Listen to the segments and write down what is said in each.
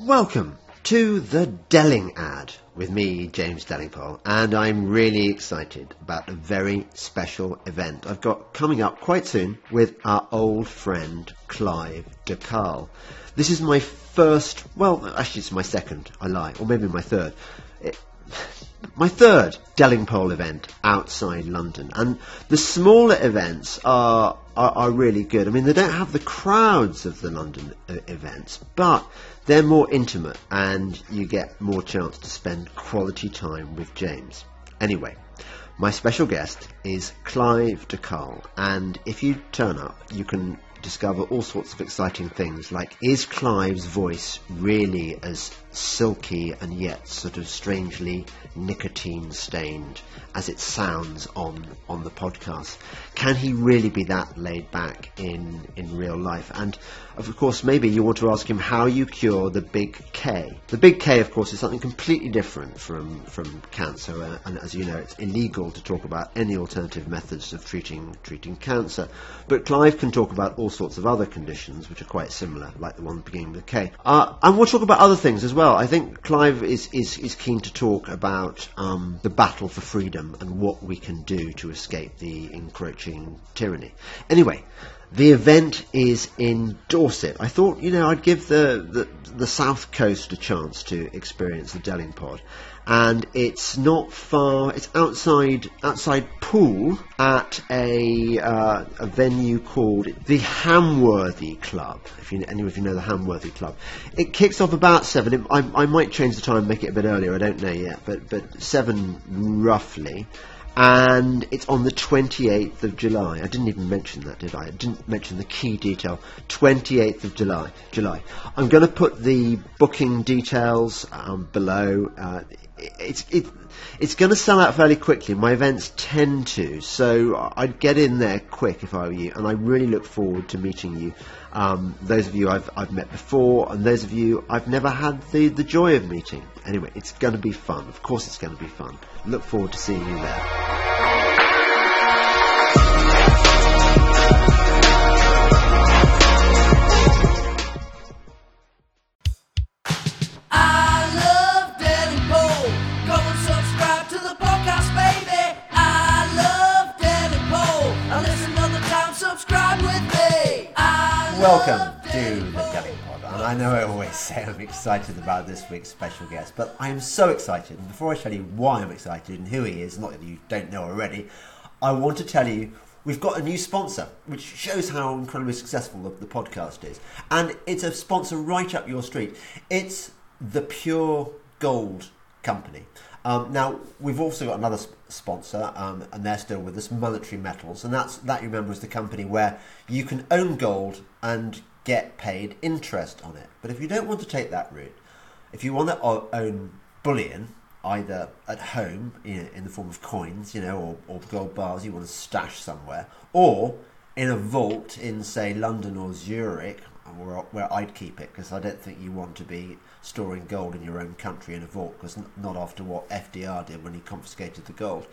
Welcome to the Delingpod with me, James Delingpole, and I'm really excited about a very special event I've got coming up quite soon with our old friend Clive de Carle. This is my first, well, actually it's my second, I lie, or maybe my third. It, my third Delingpole event outside London, and the smaller events are, are, are really good. I mean, they don't have the crowds of the London uh, events, but they're more intimate, and you get more chance to spend quality time with James. Anyway, my special guest is Clive de Carle, and if you turn up, you can discover all sorts of exciting things like is Clive's voice really as silky and yet sort of strangely nicotine stained as it sounds on on the podcast. Can he really be that laid back in in real life? And of course maybe you want to ask him how you cure the big K. The big K of course is something completely different from from cancer. Uh, and as you know it's illegal to talk about any alternative methods of treating treating cancer. But Clive can talk about all sorts of other conditions which are quite similar like the one beginning with K. Uh, and we'll talk about other things as well well. I think Clive is, is, is keen to talk about um, the battle for freedom and what we can do to escape the encroaching tyranny. Anyway, the event is in Dorset. I thought, you know, I'd give the, the, the South Coast a chance to experience the Delingpod and it's not far. It's outside outside Poole at a uh, a venue called the Hamworthy Club. If you any of you know the Hamworthy Club, it kicks off about seven. It, I, I might change the time, and make it a bit earlier. I don't know yet, but but seven roughly and it's on the 28th of July. I didn't even mention that, did I? I didn't mention the key detail. 28th of July. July. I'm going to put the booking details um, below. Uh, it's it, it's going to sell out fairly quickly. My events tend to, so I'd get in there quick if I were you. And I really look forward to meeting you. Um, those of you I've, I've met before, and those of you I've never had the, the joy of meeting. Anyway, it's going to be fun. Of course, it's going to be fun. Look forward to seeing you there. Welcome to the Delingpod. And I know I always say I'm excited about this week's special guest, but I am so excited. And before I tell you why I'm excited and who he is, not that you don't know already, I want to tell you we've got a new sponsor, which shows how incredibly successful the, the podcast is. And it's a sponsor right up your street. It's the Pure Gold Company. Um, now we've also got another sponsor, um, and they're still with us, Monetary Metals, and that's that you remember is the company where you can own gold and get paid interest on it. But if you don't want to take that route, if you want to own bullion, either at home in the form of coins, you know, or, or gold bars you want to stash somewhere, or in a vault in, say, London or Zurich, where, where I'd keep it, because I don't think you want to be storing gold in your own country in a vault, because not after what FDR did when he confiscated the gold.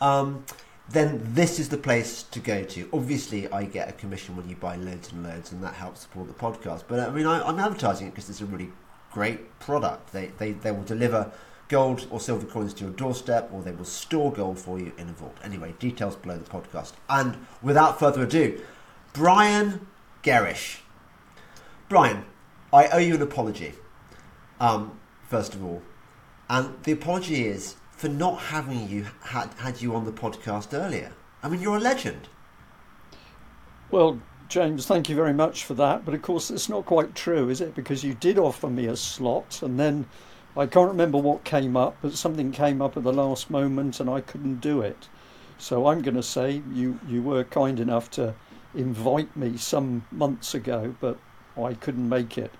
Um, then this is the place to go to. Obviously, I get a commission when you buy loads and loads, and that helps support the podcast. But I mean, I, am advertising it because it's a really great product. They, they, they will deliver gold or silver coins to your doorstep, or they will store gold for you in a vault. Anyway, details below the podcast. And without further ado, Brian Gerrish. Brian, I owe you an apology um, first of all. And the apology is for not having you had, had you on the podcast earlier. I mean, you're a legend. Well, James, thank you very much for that. But of course, it's not quite true, is it? Because you did offer me a slot, and then I can't remember what came up, but something came up at the last moment, and I couldn't do it. So I'm going to say you you were kind enough to invite me some months ago, but I couldn't make it.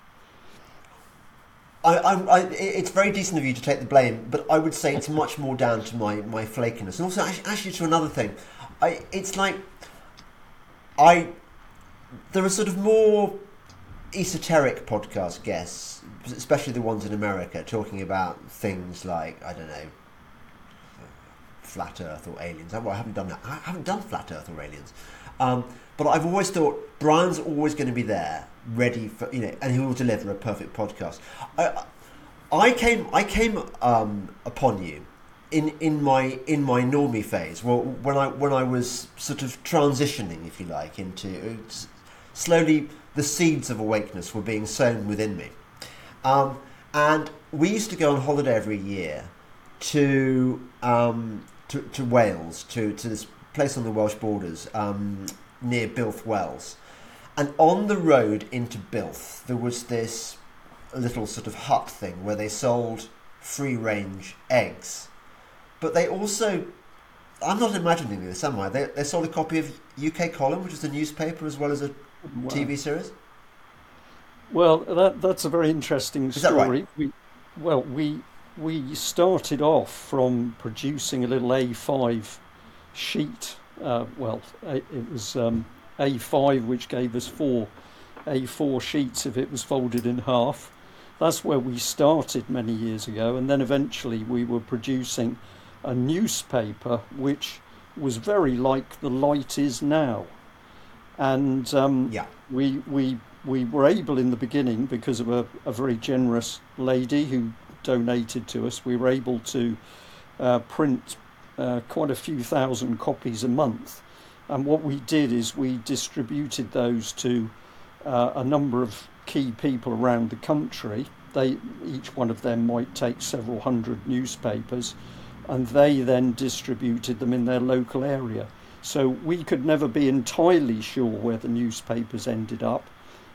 I, I, I, it's very decent of you to take the blame, but I would say it's much more down to my, my flakiness, and also actually to another thing. I, it's like I there are sort of more esoteric podcast guests, especially the ones in America, talking about things like I don't know, flat Earth or aliens. Well, I haven't done that. I haven't done flat Earth or aliens. Um, but I've always thought Brian's always going to be there, ready for you know, and he will deliver a perfect podcast. I, I came, I came um, upon you in in my in my normie phase. Well, when I when I was sort of transitioning, if you like, into slowly the seeds of awakeness were being sown within me, um, and we used to go on holiday every year to um, to, to Wales to to this place on the Welsh borders um, near Builth Wells, and on the road into Builth there was this little sort of hut thing where they sold free range eggs but they also, I'm not imagining this, am I? They, they sold a copy of UK Column, which is a newspaper as well as a wow. TV series. Well, that that's a very interesting is story. Right? We, well, we we started off from producing a little A5 sheet. Uh, well, it was um, A5, which gave us four A4 sheets if it was folded in half. That's where we started many years ago, and then eventually we were producing a newspaper which was very like the light is now. And um, yeah. we, we, we were able in the beginning, because of a, a very generous lady who donated to us, we were able to uh, print uh, quite a few thousand copies a month. And what we did is we distributed those to uh, a number of key people around the country. They each one of them might take several hundred newspapers, and they then distributed them in their local area. So we could never be entirely sure where the newspapers ended up,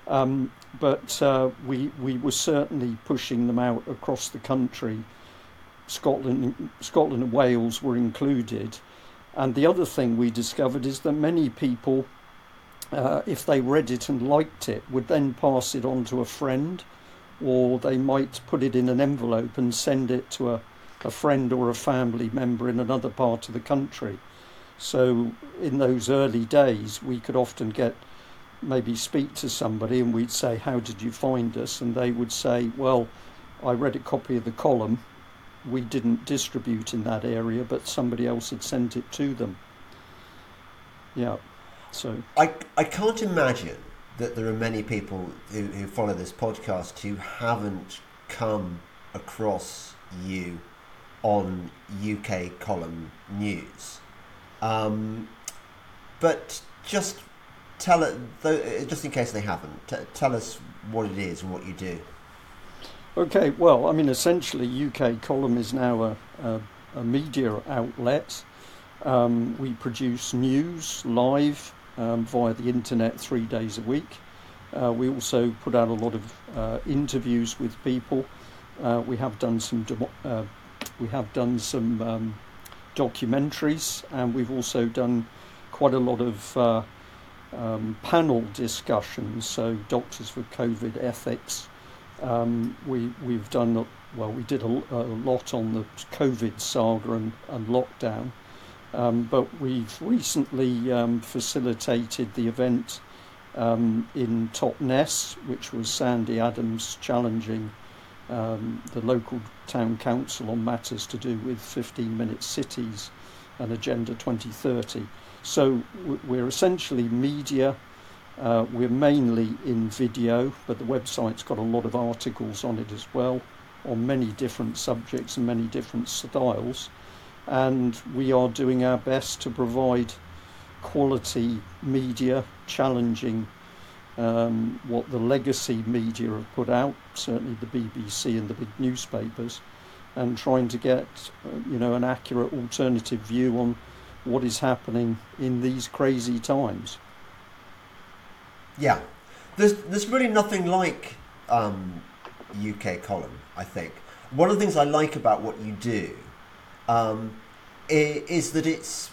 um, but uh, we we were certainly pushing them out across the country. Scotland, Scotland and Wales were included, and the other thing we discovered is that many people, uh, if they read it and liked it, would then pass it on to a friend, or they might put it in an envelope and send it to a a friend or a family member in another part of the country. So in those early days, we could often get maybe speak to somebody and we'd say, How did you find us? And they would say, Well, I read a copy of the column. We didn't distribute in that area, but somebody else had sent it to them. Yeah. So I, I can't imagine that there are many people who, who follow this podcast who haven't come across you on UK column news. Um, but just tell it, just in case they haven't, t- tell us what it is and what you do. Okay, well, I mean, essentially, UK column is now a, a, a media outlet. Um, we produce news live um, via the internet three days a week. Uh, we also put out a lot of uh, interviews with people. Uh, we have done some uh, we have done some um, documentaries and we've also done quite a lot of uh, um, panel discussions. So, Doctors for COVID Ethics. Um, we, we've done, well, we did a, a, lot on the COVID saga and, and lockdown. Um, but we've recently um, facilitated the event um, in Totnes, which was Sandy Adams challenging um, the local town council on matters to do with 15 minute cities and Agenda 2030. So we're essentially media. Uh, we're mainly in video, but the website's got a lot of articles on it as well on many different subjects and many different styles. And we are doing our best to provide quality media, challenging um, what the legacy media have put out, certainly the BBC and the big newspapers, and trying to get uh, you know an accurate alternative view on what is happening in these crazy times. Yeah, there's there's really nothing like um, UK column. I think one of the things I like about what you do um, is, that it's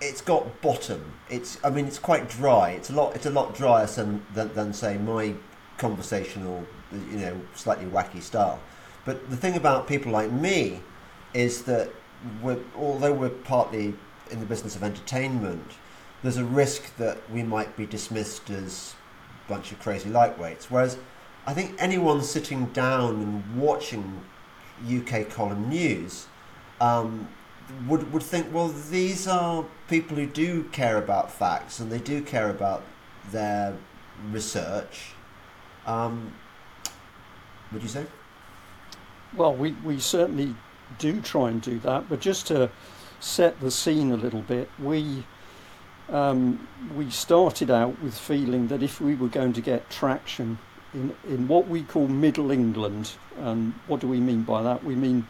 it's got bottom. It's I mean it's quite dry. It's a lot it's a lot drier than than, than say my conversational you know slightly wacky style. But the thing about people like me is that we're, although we're partly in the business of entertainment, there's a risk that we might be dismissed as a bunch of crazy lightweights. Whereas I think anyone sitting down and watching UK column news um, would would think, well, these are people who do care about facts and they do care about their research. Um, would you say? Well, we, we certainly do try and do that, but just to set the scene a little bit, we um, we started out with feeling that if we were going to get traction in in what we call Middle England, and what do we mean by that? We mean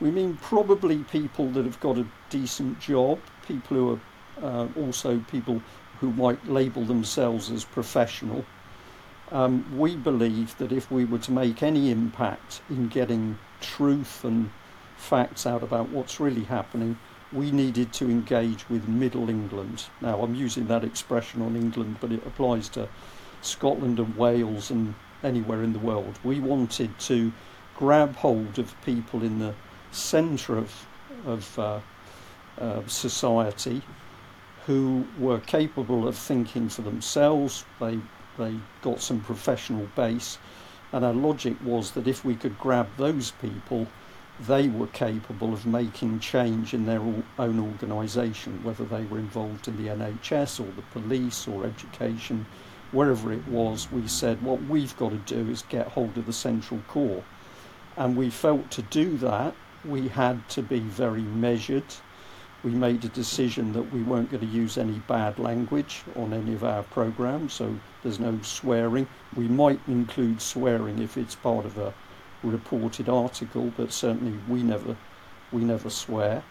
we mean probably people that have got a decent job, people who are uh, also people who might label themselves as professional. Um, we believe that if we were to make any impact in getting truth and facts out about what's really happening, we needed to engage with Middle England. Now, I'm using that expression on England, but it applies to Scotland and Wales and anywhere in the world. We wanted to grab hold of people in the centre of, of uh, uh, society who were capable of thinking for themselves. They, they got some professional base, and our logic was that if we could grab those people, they were capable of making change in their own organisation, whether they were involved in the NHS or the police or education, wherever it was. We said what we've got to do is get hold of the central core. And we felt to do that, we had to be very measured. We made a decision that we weren't going to use any bad language on any of our programs, so there's no swearing. We might include swearing if it's part of a reported article, but certainly we never we never swear.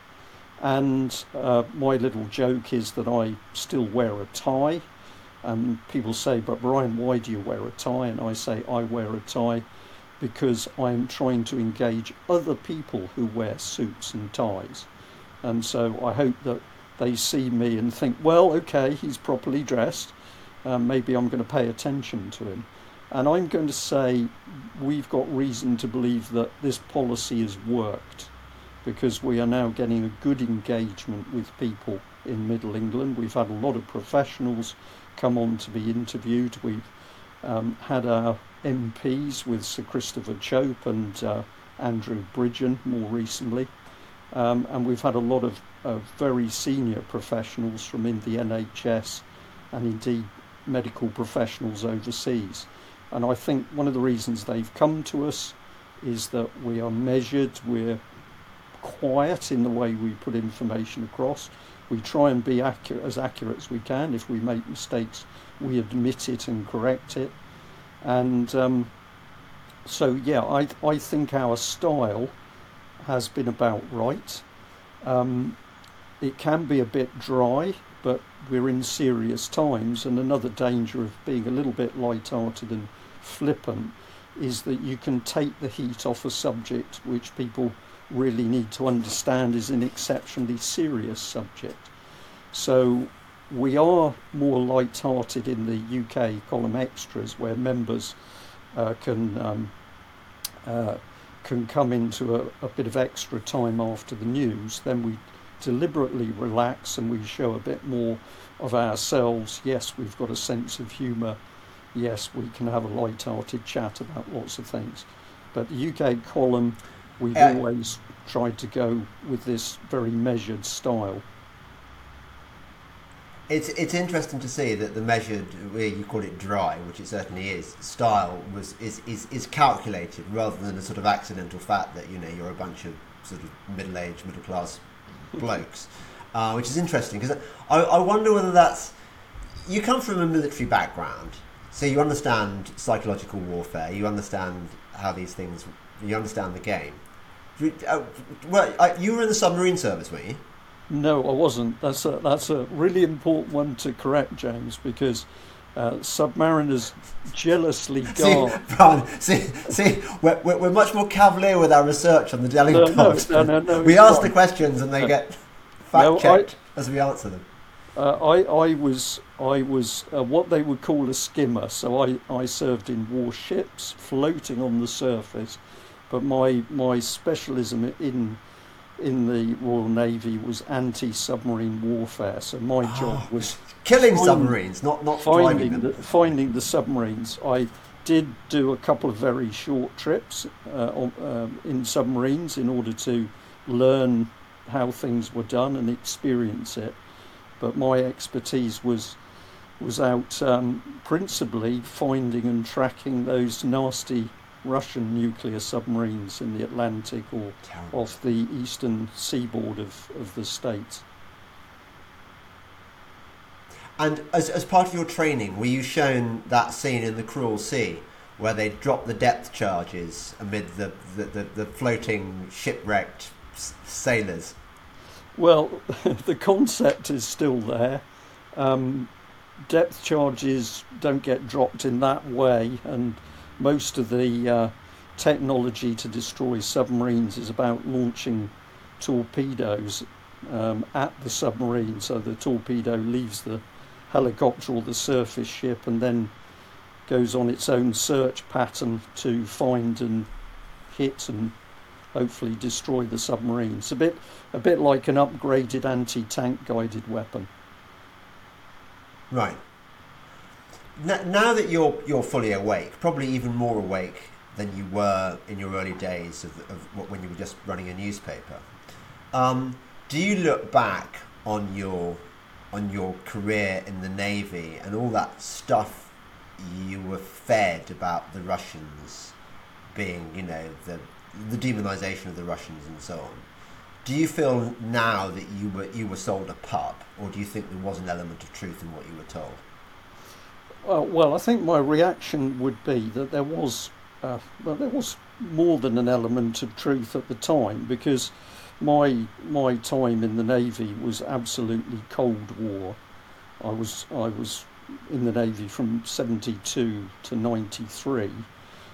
And uh, my little joke is that I still wear a tie. And people say, "But Brian, why do you wear a tie?" And I say, "I wear a tie because I'm trying to engage other people who wear suits and ties. And so I hope that they see me and think, well, okay, he's properly dressed. Um, maybe I'm going to pay attention to him. And I'm going to say we've got reason to believe that this policy has worked because we are now getting a good engagement with people in Middle England. We've had a lot of professionals come on to be interviewed. We've um, had our MPs with Sir Christopher Chope and uh, Andrew Bridgen more recently. Um, and we've had a lot of uh, very senior professionals from in the NHS and indeed medical professionals overseas. And I think one of the reasons they've come to us is that we are measured, we're quiet in the way we put information across. We try and be accurate, as accurate as we can. If we make mistakes, we admit it and correct it. And um, so, yeah, I, I think our style has been about right. Um, it can be a bit dry, but we're in serious times. And another danger of being a little bit light-hearted and flippant is that you can take the heat off a subject which people really need to understand is an exceptionally serious subject. So we are more light-hearted in the UK column extras, where members uh, can um, uh, can come into a, a, bit of extra time after the news. Then we deliberately relax and we show a bit more of ourselves. Yes, we've got a sense of humour. Yes, we can have a light-hearted chat about lots of things. But the UK column, we've uh, always tried to go with this very measured style it's it's interesting to see that the measured, where you call it dry, which it certainly is, style was is, is, is calculated rather than a sort of accidental fact that you know you're a bunch of sort of middle aged, middle class blokes, uh, which is interesting because I, I wonder whether that's you come from a military background, so you understand psychological warfare, you understand how these things, you understand the game. Uh, well, you were in the submarine service, weren't you? No, I wasn't. That's a, that's a really important one to correct, James, because uh, submariners jealously guard. See, Brian, see, see we're, we're, much more cavalier with our research on the Delhi no, Post. No, no, no, we ask the questions and they get fact checked no, as we answer them. Uh, I, I was, I was uh, what they would call a skimmer. So I, I served in warships, floating on the surface. But my, my specialism in in the Royal Navy was anti-submarine warfare. So my oh, job was killing find, submarines, not not finding the, finding the submarines. I did do a couple of very short trips uh, on, um, in submarines in order to learn how things were done and experience it. But my expertise was was out um, principally finding and tracking those nasty Russian nuclear submarines in the Atlantic or Terrible. off the eastern seaboard of, of the state. And as, as part of your training, were you shown that scene in the Cruel Sea where they drop the depth charges amid the, the, the, the floating shipwrecked sailors? Well, the concept is still there. Um, depth charges don't get dropped in that way, and most of the uh, technology to destroy submarines is about launching torpedoes um, at the submarine, so the torpedo leaves the helicopter or the surface ship and then goes on its own search pattern to find and hit and hopefully destroy the submarine. It's a bit a bit like an upgraded anti-tank guided weapon. Right. Now that you're you're fully awake, probably even more awake than you were in your early days of, of when you were just running a newspaper. Um, do you look back on your on your career in the navy and all that stuff you were fed about the Russians being, you know, the the demonization of the Russians and so on? Do you feel now that you were you were sold a pup, or do you think there was an element of truth in what you were told? Well, well, I think my reaction would be that there was uh, well, there was more than an element of truth at the time because my my time in the navy was absolutely Cold War. I was I was in the navy from 72 to 93,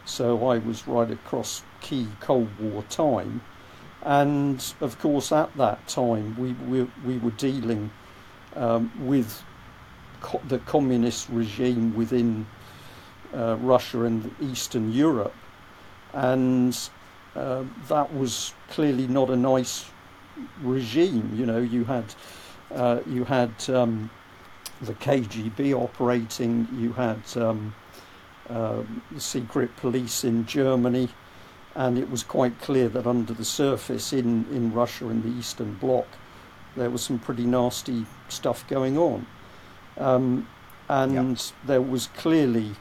so I was right across key Cold War time and of course, at that time, we, we, we were dealing um, with co- the communist regime within uh, Russia and Eastern Europe. And uh, that was clearly not a nice regime. You know, you had, uh, you had um, the KGB operating, you had um, uh, the secret police in Germany and it was quite clear that under the surface in, in Russia and the Eastern Bloc, there was some pretty nasty stuff going on. Um, and yep. there was clearly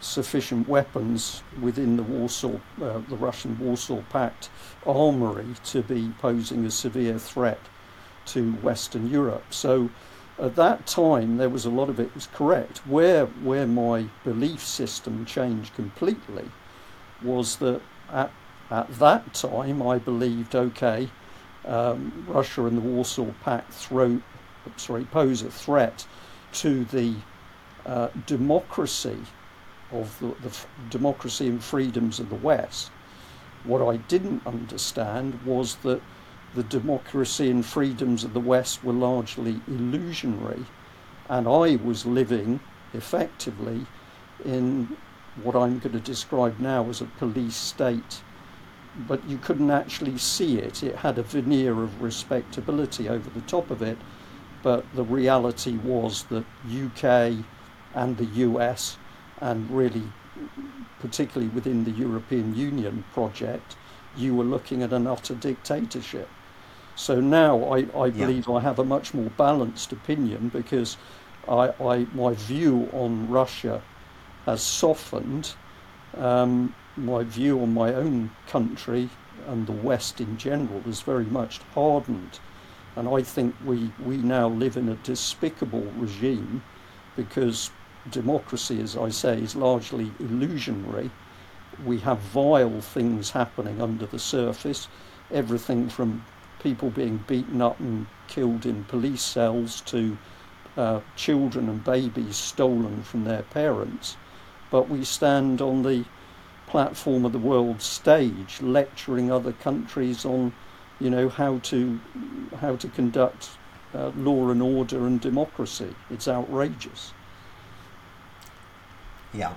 sufficient weapons within the Warsaw, uh, the Russian Warsaw Pact armory to be posing a severe threat to Western Europe. So at that time, there was a lot of it was correct. Where where my belief system changed completely was that at, at that time, I believed, okay, um, Russia and the Warsaw Pact throw, sorry, pose a threat to the uh, democracy of the, the democracy and freedoms of the West. What I didn't understand was that the democracy and freedoms of the West were largely illusionary, and I was living effectively in what I'm going to describe now as a police state, but you couldn't actually see it. It had a veneer of respectability over the top of it, but the reality was that UK and the US, and really particularly within the European Union project, you were looking at an utter dictatorship. So now I, I believe yeah. I have a much more balanced opinion because I, I my view on Russia has softened. Um, my view on my own country and the West in general has very much hardened. And I think we, we now live in a despicable regime because democracy, as I say, is largely illusionary. We have vile things happening under the surface, everything from people being beaten up and killed in police cells to uh, children and babies stolen from their parents but we stand on the platform of the world stage lecturing other countries on you know how to how to conduct uh, law and order and democracy. It's outrageous. Yeah.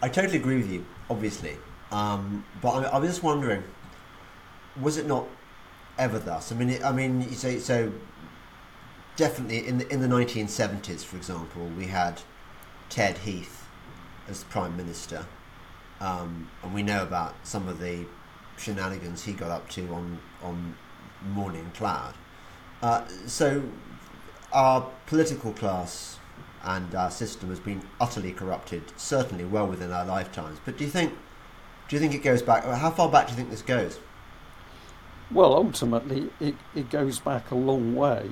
I totally agree with you obviously. Um, but I, I, was just wondering was it not ever thus? I mean it, i mean you say so definitely in the in the 1970s for example we had ted heath as Prime Minister. Um, and we know about some of the shenanigans he got up to on on morning cloud. Uh, so our political class and our system has been utterly corrupted, certainly well within our lifetimes. But do you think do you think it goes back? How far back do you think this goes? Well, ultimately, it, it goes back a long way.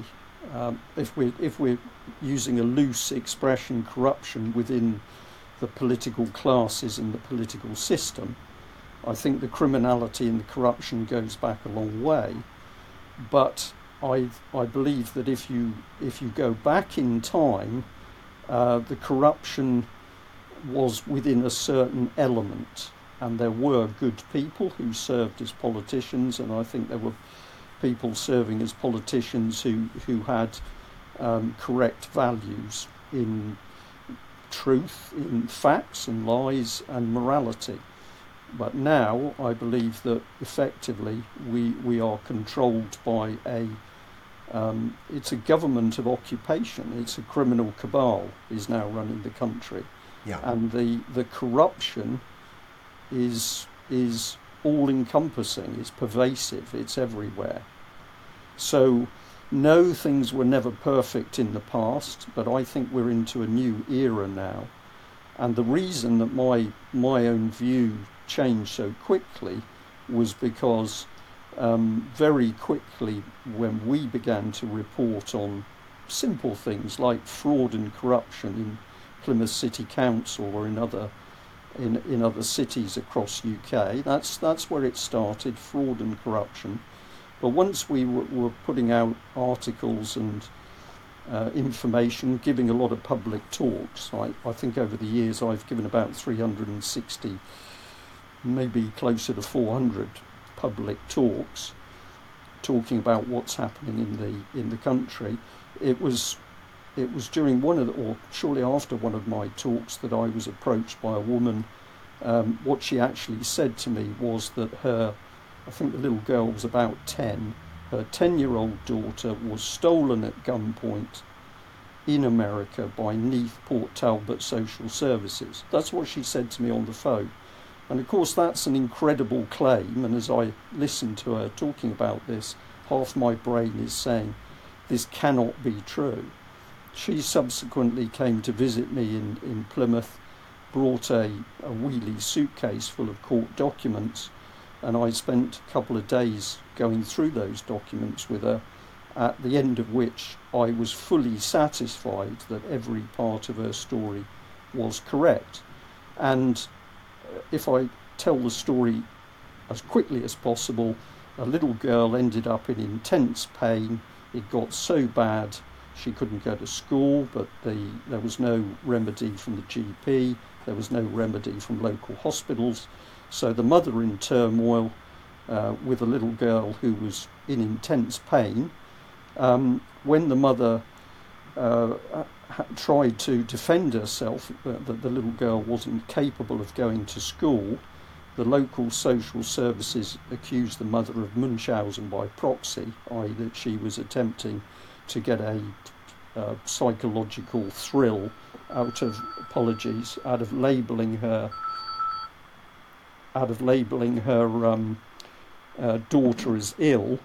Um, if we if we're using a loose expression, corruption within the political classes and the political system, I think the criminality and the corruption goes back a long way. But I I believe that if you if you go back in time, uh, the corruption was within a certain element, and there were good people who served as politicians, and I think there were people serving as politicians who who had um, correct values in truth, in facts and lies and morality. But now I believe that effectively we, we are controlled by a um, it's a government of occupation. It's a criminal cabal is now running the country, yeah. and the the corruption is is all encompassing. It's pervasive. It's everywhere. So, no, things were never perfect in the past, but I think we're into a new era now. And the reason that my my own view changed so quickly was because um, very quickly when we began to report on simple things like fraud and corruption in Plymouth City Council or in other in, in other cities across UK. That's that's where it started, fraud and corruption. But once we w- were putting out articles and uh, information, giving a lot of public talks, I, I think over the years I've given about 360 maybe closer to 400 public talks talking about what's happening in the in the country. It was it was during one of the, or shortly after one of my talks that I was approached by a woman. Um, what she actually said to me was that her, I think the little girl was about 10, her 10 year old daughter was stolen at gunpoint in America by Neath Port Talbot Social Services. That's what she said to me on the phone. And of course, that's an incredible claim. And as I listen to her talking about this, half my brain is saying, this cannot be true. She subsequently came to visit me in, in Plymouth, brought a, a wheelie suitcase full of court documents, and I spent a couple of days going through those documents with her, at the end of which I was fully satisfied that every part of her story was correct. And if I tell the story as quickly as possible, a little girl ended up in intense pain. It got so bad she couldn't go to school, but the, there was no remedy from the GP, there was no remedy from local hospitals. So the mother in turmoil uh, with a little girl who was in intense pain. Um, when the mother tried to defend herself, uh, that the little girl wasn't capable of going to school, the local social services accused the mother of Munchausen by proxy, i.e., that she was attempting to get a uh, psychological thrill out of apologies, out of labelling her, out of labelling her um, uh, daughter as ill.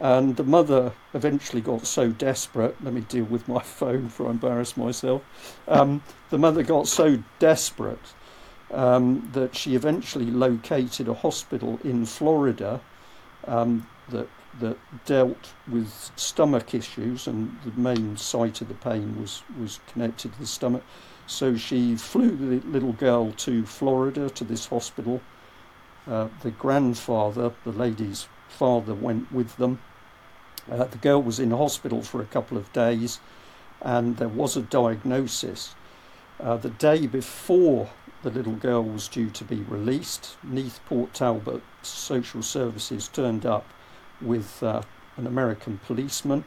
And the mother eventually got so desperate. Let me deal with my phone before I embarrass myself. Um, the mother got so desperate um, that she eventually located a hospital in Florida um, that that dealt with stomach issues, and the main site of the pain was was connected to the stomach. So she flew the little girl to Florida to this hospital. Uh, the grandfather, the lady's father, went with them. Uh, the girl was in hospital for a couple of days, and there was a diagnosis. Uh, the day before the little girl was due to be released, Neath Port Talbot Social Services turned up with uh, an American policeman.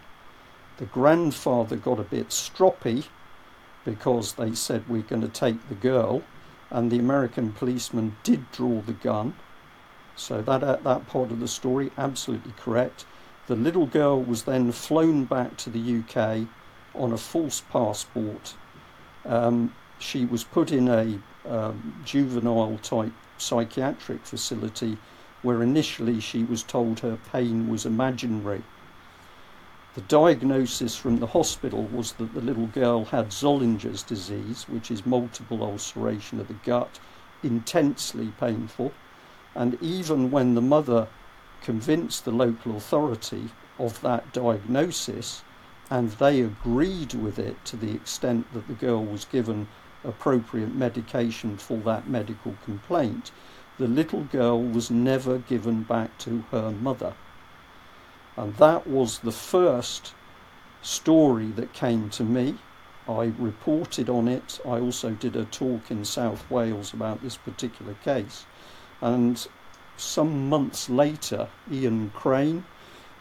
The grandfather got a bit stroppy because they said we're going to take the girl, and the American policeman did draw the gun. So that uh, that part of the story absolutely correct. The little girl was then flown back to the UK on a false passport. Um, she was put in a um, juvenile type psychiatric facility where initially she was told her pain was imaginary. The diagnosis from the hospital was that the little girl had Zollinger's disease, which is multiple ulceration of the gut, intensely painful. And even when the mother convinced the local authority of that diagnosis, and they agreed with it to the extent that the girl was given appropriate medication for that medical complaint, the little girl was never given back to her mother. And that was the first story that came to me. I reported on it. I also did a talk in South Wales about this particular case. And some months later, Ian Crane,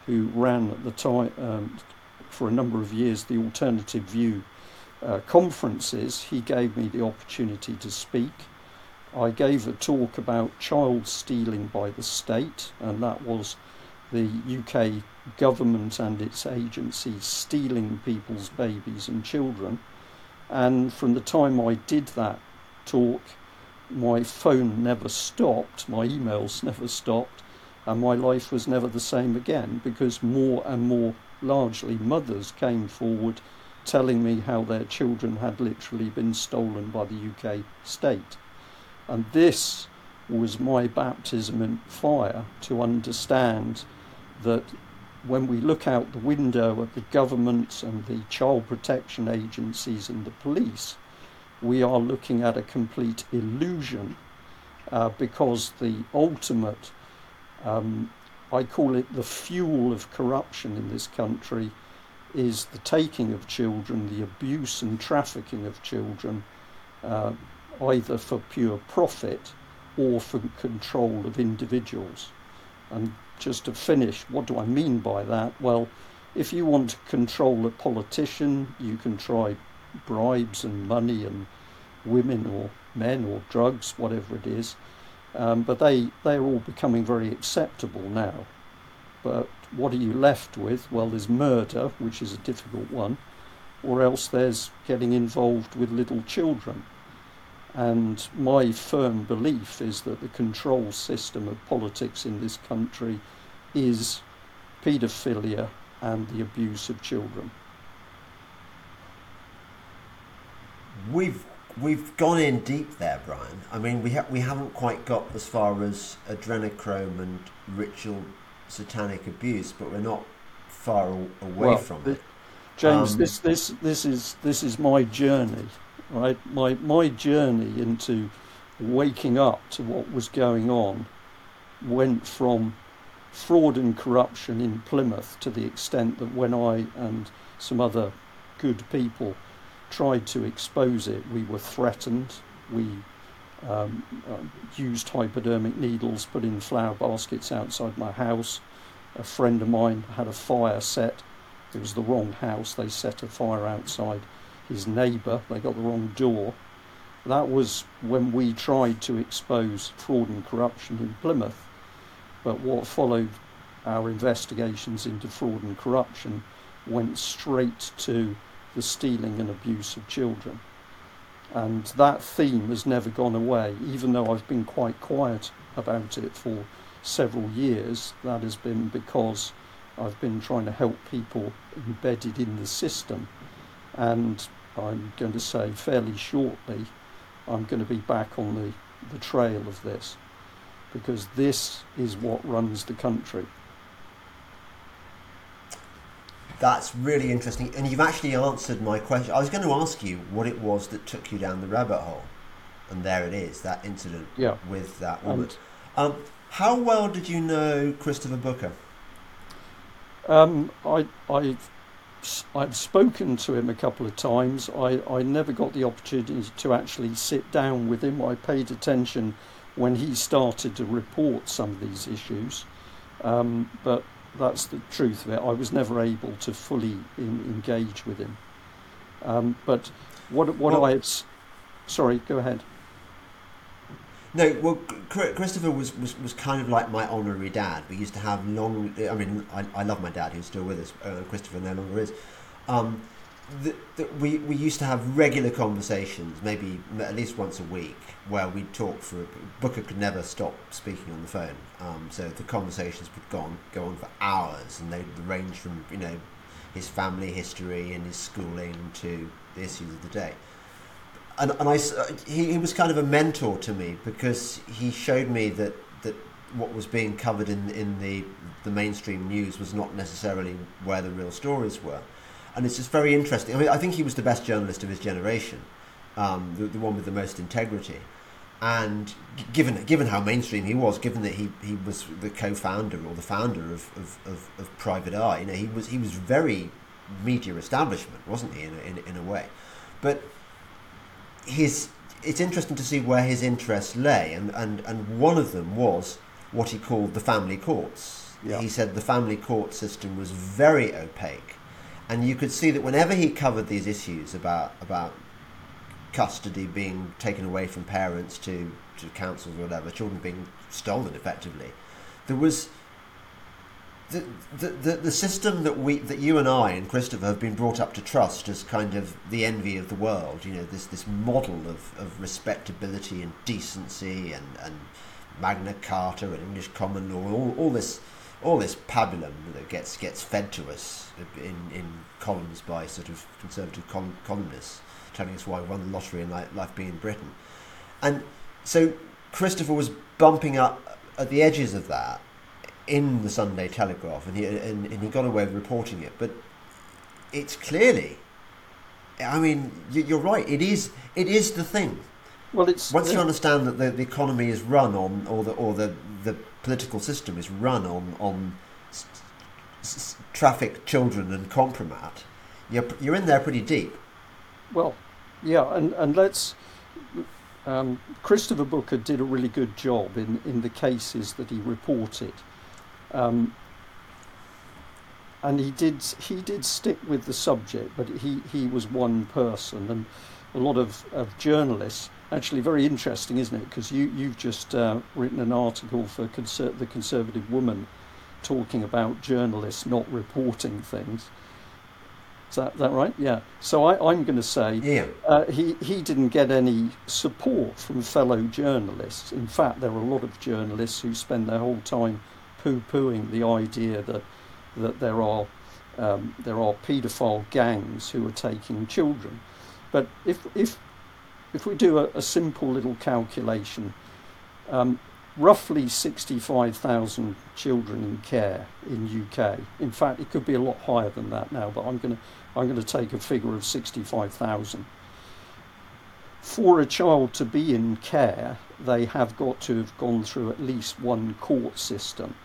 who ran at the time um, for a number of years the Alternative View uh, conferences, he gave me the opportunity to speak. I gave a talk about child stealing by the state, and that was the UK government and its agencies stealing people's babies and children. And from the time I did that talk, my phone never stopped, my emails never stopped, and my life was never the same again because more and more largely mothers came forward telling me how their children had literally been stolen by the UK state. And this was my baptism in fire to understand that when we look out the window at the government and the child protection agencies and the police, we are looking at a complete illusion uh, because the ultimate, um, I call it the fuel of corruption in this country, is the taking of children, the abuse and trafficking of children, uh, either for pure profit or for control of individuals. And just to finish, what do I mean by that? Well, if you want to control a politician, you can try bribes and money and women or men or drugs, whatever it is. Um, but they, they're all becoming very acceptable now. But what are you left with? Well, there's murder, which is a difficult one, or else there's getting involved with little children. And my firm belief is that the control system of politics in this country is paedophilia and the abuse of children. We've we've gone in deep there, Brian. I mean, we ha- we haven't quite got as far as adrenochrome and ritual satanic abuse, but we're not far away well, from it. James, um, this this this is this is my journey, right? My my journey into waking up to what was going on went from fraud and corruption in Plymouth to the extent that when I and some other good people tried to expose it, we were threatened. We um, uh, used hypodermic needles put in flower baskets outside my house. A friend of mine had a fire set. It was the wrong house. They set a fire outside his neighbour. They got the wrong door. That was when we tried to expose fraud and corruption in Plymouth. But what followed our investigations into fraud and corruption went straight to the stealing and abuse of children. And that theme has never gone away, even though I've been quite quiet about it for several years. That has been because I've been trying to help people embedded in the system. And I'm going to say fairly shortly, I'm going to be back on the, the trail of this because this is what runs the country. That's really interesting. And you've actually answered my question. I was going to ask you what it was that took you down the rabbit hole. And there it is, that incident yeah. with that woman. Um, how well did you know Christopher Booker? Um, I, I've, I've spoken to him a couple of times. I, I never got the opportunity to actually sit down with him. I paid attention when he started to report some of these issues. Um, but that's the truth of it. I was never able to fully in, engage with him. Um, but what what well, I sorry, go ahead. No, well, Christopher was, was, was kind of like my honorary dad. We used to have long. I mean, I, I love my dad, who's still with us. Uh, Christopher no longer is. Um, the, the, we, we used to have regular conversations, maybe at least once a week, where we'd talk for. Booker could never stop speaking on the phone, um, so the conversations would go on go on for hours, and they'd range from you know his family history and his schooling to the issues of the day. And, and I, he, he was kind of a mentor to me because he showed me that, that what was being covered in, in the, the mainstream news was not necessarily where the real stories were. And it's just very interesting. I mean, I think he was the best journalist of his generation, um, the, the one with the most integrity. And given given how mainstream he was, given that he, he was the co-founder or the founder of, of, of, of Private Eye, you know, he was he was very media establishment, wasn't he, in a, in, in a way? But his it's interesting to see where his interests lay, and, and, and one of them was what he called the family courts. Yeah. He said the family court system was very opaque, and you could see that whenever he covered these issues about about custody being taken away from parents to, to councils or whatever, children being stolen effectively, there was the, the, the, system that we that you and I and Christopher have been brought up to trust as kind of the envy of the world, you know, this this model of, of respectability and decency and, and Magna Carta and English common law, all, all this all this pabulum that gets gets fed to us in, in columns by sort of conservative columnists telling us why we won the lottery and life, life being in Britain. And so Christopher was bumping up at the edges of that in the Sunday Telegraph, and he and, and he got away with reporting it. But it's clearly, I mean, you're right. It is it is the thing. Well, it's once you understand that the, the economy is run on, or the or the the political system is run on on s- s- traffic, children, and kompromat. You're you're in there pretty deep. Well, yeah, and and let's. Um, Christopher Booker did a really good job in, in the cases that he reported. Um, and he did he did stick with the subject, but he, he was one person, and a lot of, of journalists. Actually, very interesting, isn't it? Because you you've just uh, written an article for Conser- the Conservative Woman, talking about journalists not reporting things. Is that, that right? Yeah. So I, am going to say yeah. Uh, he, he didn't get any support from fellow journalists. In fact, there are a lot of journalists who spend their whole time poo-pooing the idea that that there are um, there are paedophile gangs who are taking children. But if if if we do a, a simple little calculation, um, roughly 65,000 children in care in UK. In fact, it could be a lot higher than that now, but I'm going to I'm going to take a figure of 65,000. For a child to be in care, they have got to have gone through at least one court system.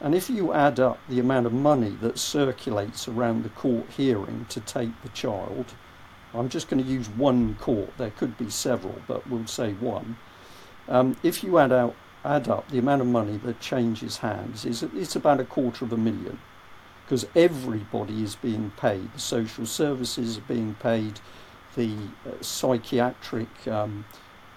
And if you add up the amount of money that circulates around the court hearing to take the child, I'm just going to use one court, there could be several, but we'll say one. Um, if you add out add up the amount of money that changes hands, is it's about a quarter of a million, because everybody is being paid. The social services are being paid, the uh, psychiatric um,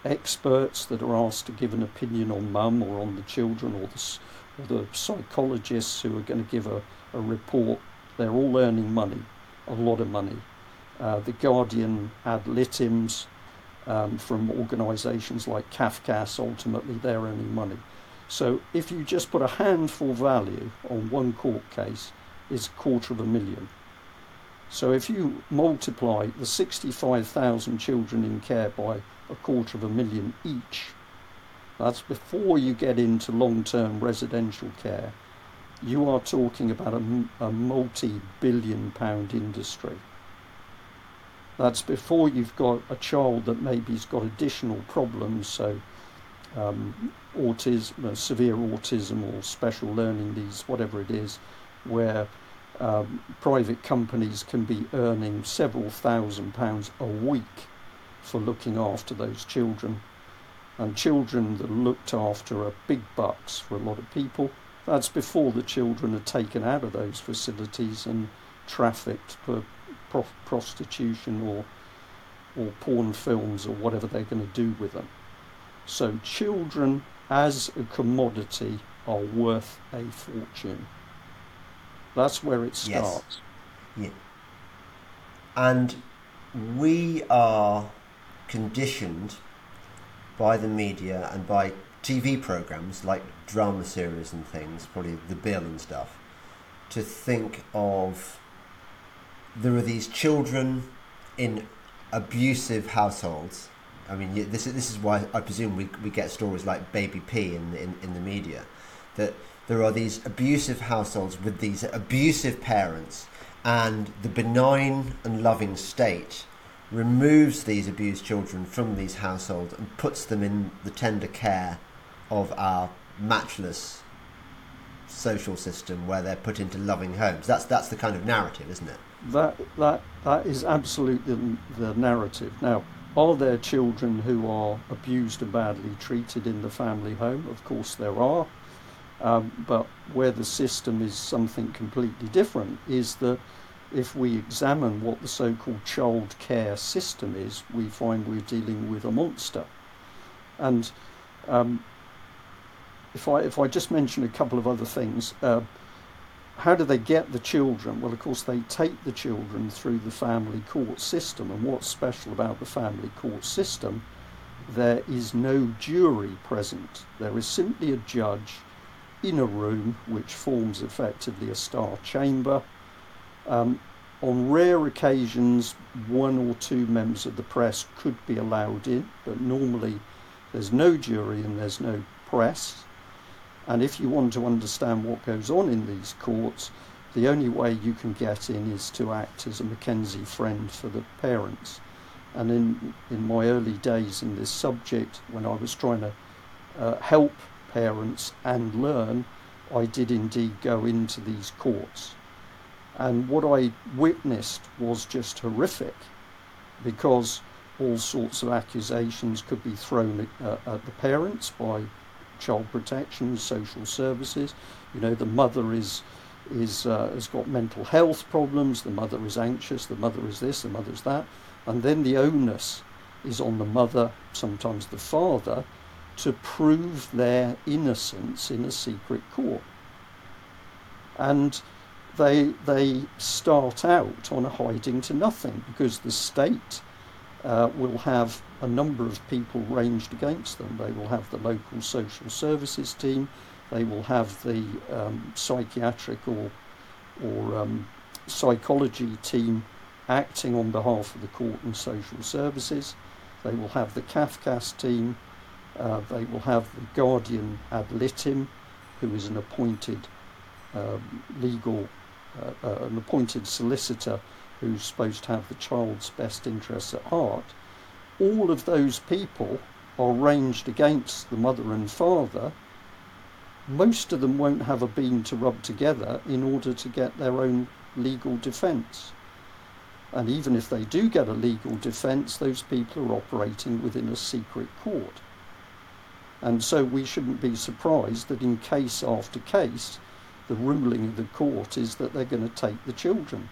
experts that are asked to give an opinion on mum or on the children or the the psychologists who are going to give a, a report, they're all earning money, a lot of money. Uh, the Guardian ad litims um, from organisations like Cafcass, ultimately they're earning money. So if you just put a handful value on one court case, it's a quarter of a million. So if you multiply the 65,000 children in care by a quarter of a million each, that's before you get into long-term residential care. You are talking about a, a multi-billion pound industry. That's before you've got a child that maybe's got additional problems, so um, autism, severe autism or special learning needs, whatever it is, where um, private companies can be earning several thousand pounds a week for looking after those children and children that are looked after are big bucks for a lot of people. That's before the children are taken out of those facilities and trafficked for pro- prostitution or or porn films or whatever they're going to do with them. So children as a commodity are worth a fortune. That's where it starts. Yes. And we are conditioned by the media and by TV programs like drama series and things, probably The Bill and stuff, to think of there are these children in abusive households. I mean, this is this is why I presume we we get stories like Baby P in in, in the media, that there are these abusive households with these abusive parents, and the benign and loving state removes these abused children from these households and puts them in the tender care of our matchless social system where they're put into loving homes. That's that's the kind of narrative, isn't it? That that that is absolutely the narrative. Now, are there children who are abused and badly treated in the family home? Of course, there are. Um, but where the system is something completely different is that if we examine what the so-called child care system is, we find we're dealing with a monster. And um, if I if I just mention a couple of other things, uh, how do they get the children? Well, of course, they take the children through the family court system. And what's special about the family court system? There is no jury present. There is simply a judge in a room which forms effectively a star chamber. Um, on rare occasions, one or two members of the press could be allowed in, but normally there's no jury and there's no press. And if you want to understand what goes on in these courts, the only way you can get in is to act as a McKenzie friend for the parents. And in, in my early days in this subject, when I was trying to uh, help parents and learn, I did indeed go into these courts. And what I witnessed was just horrific because all sorts of accusations could be thrown at, uh, at the parents by child protection, social services. You know, the mother is is uh, has got mental health problems. The mother is anxious. The mother is this. The mother is that. And then the onus is on the mother, sometimes the father, to prove their innocence in a secret court. And they they start out on a hiding to nothing because the state uh, will have a number of people ranged against them. They will have the local social services team, they will have the um, psychiatric or, or um, psychology team acting on behalf of the court and social services, they will have the CAFCASS team, uh, they will have the guardian ad litem, who is an appointed um, legal, uh, uh, an appointed solicitor who's supposed to have the child's best interests at heart, all of those people are ranged against the mother and father. Most of them won't have a bean to rub together in order to get their own legal defence. And even if they do get a legal defence, those people are operating within a secret court. And so we shouldn't be surprised that in case after case, the ruling of the court is that they're going to take the children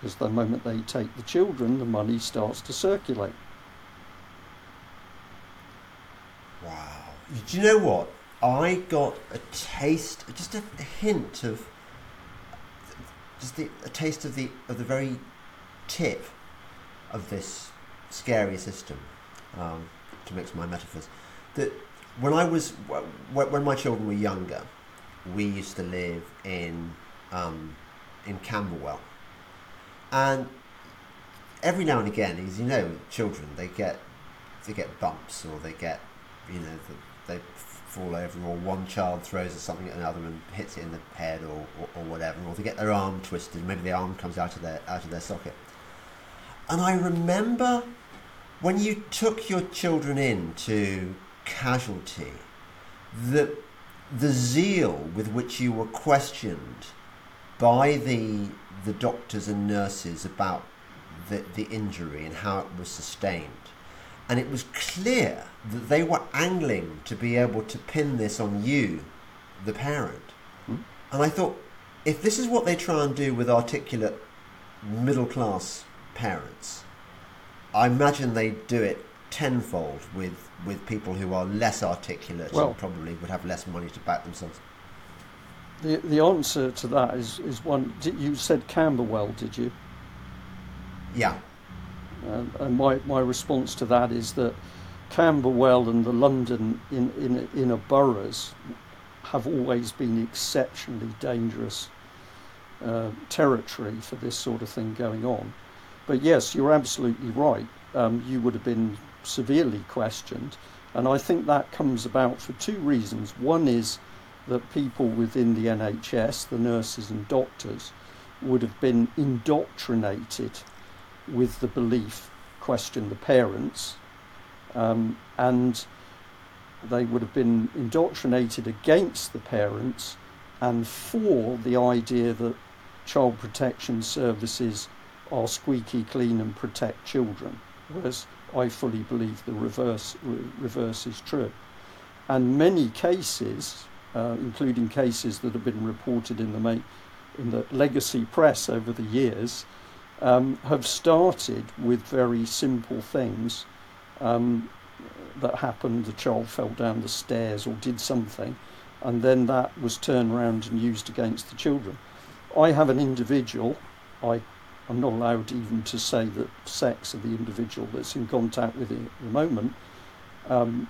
because the moment they take the children, the money starts to circulate. Wow. Do you know what? I got a taste, just a, hint of, just the, a taste of the of the very tip of this scary system. Um, to mix my metaphors, that when I was when my children were younger, we used to live in um, in Camberwell, and every now and again, as you know, children they get they get bumps or they get you know they fall over or one child throws something at another and hits it in the head or, or, or whatever or they get their arm twisted maybe the arm comes out of their out of their socket. And I remember when you took your children in to casualty the the zeal with which you were questioned by the the doctors and nurses about the, the injury and how it was sustained. And it was clear that they were angling to be able to pin this on you, the parent. Hmm? And I thought, if this is what they try and do with articulate middle class parents, I imagine they do it tenfold with, with people who are less articulate well, and probably would have less money to back themselves. The the answer to that is is one. You said Camberwell, did you? Yeah. And, and my, my response to that is that Camberwell and the London in, in, inner boroughs have always been exceptionally dangerous uh, territory for this sort of thing going on. But yes, you're absolutely right. Um, you would have been severely questioned. And I think that comes about for two reasons. One is that people within the NHS, the nurses and doctors, would have been indoctrinated with the belief, question the parents, um, and they would have been indoctrinated against the parents and for the idea that child protection services are squeaky clean and protect children, whereas I fully believe the reverse re- reverse is true. And many cases, uh, including cases that have been reported in the ma- in the legacy press over the years, um, have started with very simple things um, that happened. The child fell down the stairs or did something, and then that was turned around and used against the children. I have an individual. I I'm not allowed even to say the sex of the individual that's in contact with it at the moment. Um,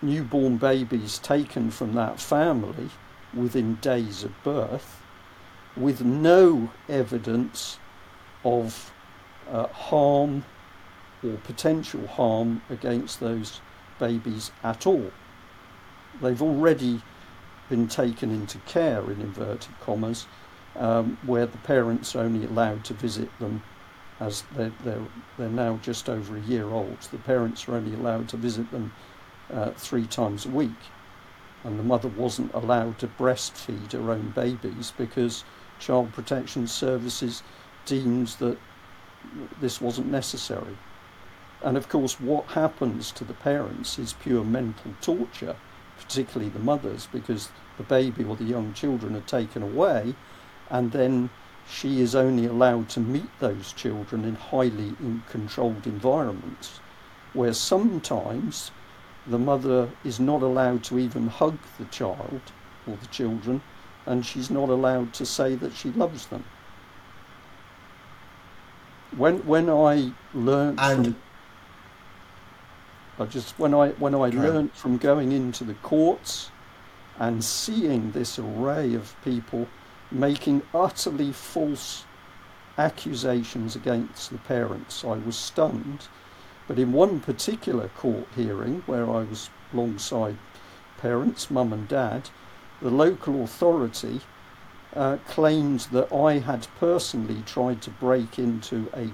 newborn babies taken from that family within days of birth with no evidence of uh, harm or potential harm against those babies at all. They've already been taken into care, in inverted commas, um, where the parents are only allowed to visit them as they're, they're, they're now just over a year old. The parents are only allowed to visit them uh, three times a week. And the mother wasn't allowed to breastfeed her own babies because Child Protection Services deemed that this wasn't necessary. And of course, what happens to the parents is pure mental torture, particularly the mothers, because the baby or the young children are taken away and then she is only allowed to meet those children in highly controlled environments where sometimes the mother is not allowed to even hug the child or the children and she's not allowed to say that she loves them. When when I learned and from, I just when I when I learned from going into the courts and seeing this array of people making utterly false accusations against the parents. I was stunned. But in one particular court hearing, where I was alongside parents, mum and dad, the local authority uh, claimed that I had personally tried to break into a,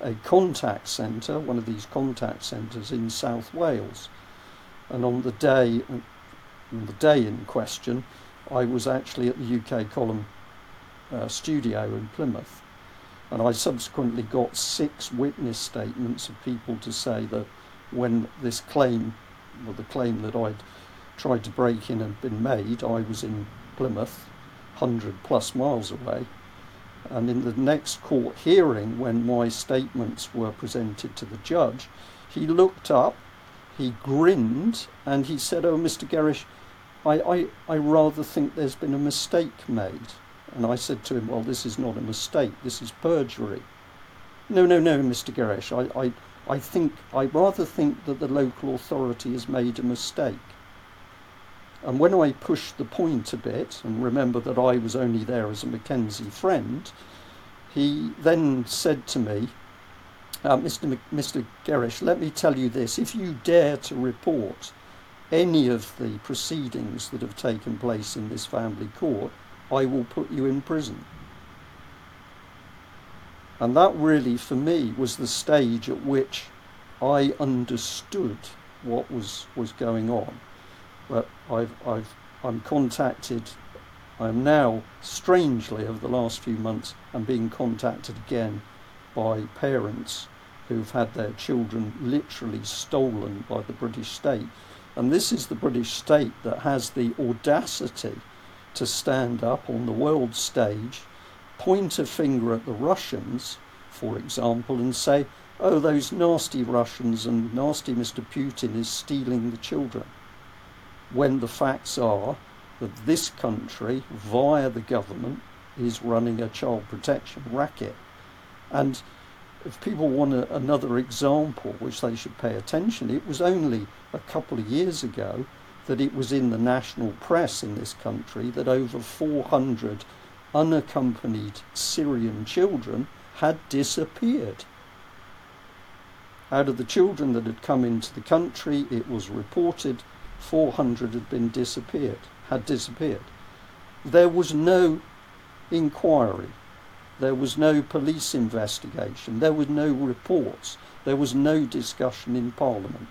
a contact centre, one of these contact centres in South Wales. And on the day, on the day in question, I was actually at the UK Column uh, studio in Plymouth. And I subsequently got six witness statements of people to say that when this claim, or the claim that I'd tried to break in had been made, I was in Plymouth, 100 plus miles away. And in the next court hearing, when my statements were presented to the judge, he looked up, he grinned, and he said, Oh, Mr. Gerrish, I, I, I rather think there's been a mistake made. And I said to him, Well, this is not a mistake, this is perjury. No, no, no, Mr. Gerrish, I, I, I think, I rather think that the local authority has made a mistake. And when I pushed the point a bit, and remember that I was only there as a McKenzie friend, he then said to me, uh, Mr. M- Mr. Gerrish, let me tell you this if you dare to report any of the proceedings that have taken place in this family court, I will put you in prison. And that really, for me, was the stage at which I understood what was, was going on. But I've, I've, I'm contacted, I'm now, strangely, over the last few months, I'm being contacted again by parents who've had their children literally stolen by the British state. And this is the British state that has the audacity to stand up on the world stage, point a finger at the Russians, for example, and say, oh, those nasty Russians and nasty Mr. Putin is stealing the children. When the facts are that this country, via the government, is running a child protection racket. And if people want a, another example, which they should pay attention, it was only a couple of years ago that it was in the national press in this country that over 400 unaccompanied Syrian children had disappeared. Out of the children that had come into the country, it was reported 400 had been disappeared, had disappeared. There was no inquiry. There was no police investigation. There was no reports. There was no discussion in Parliament.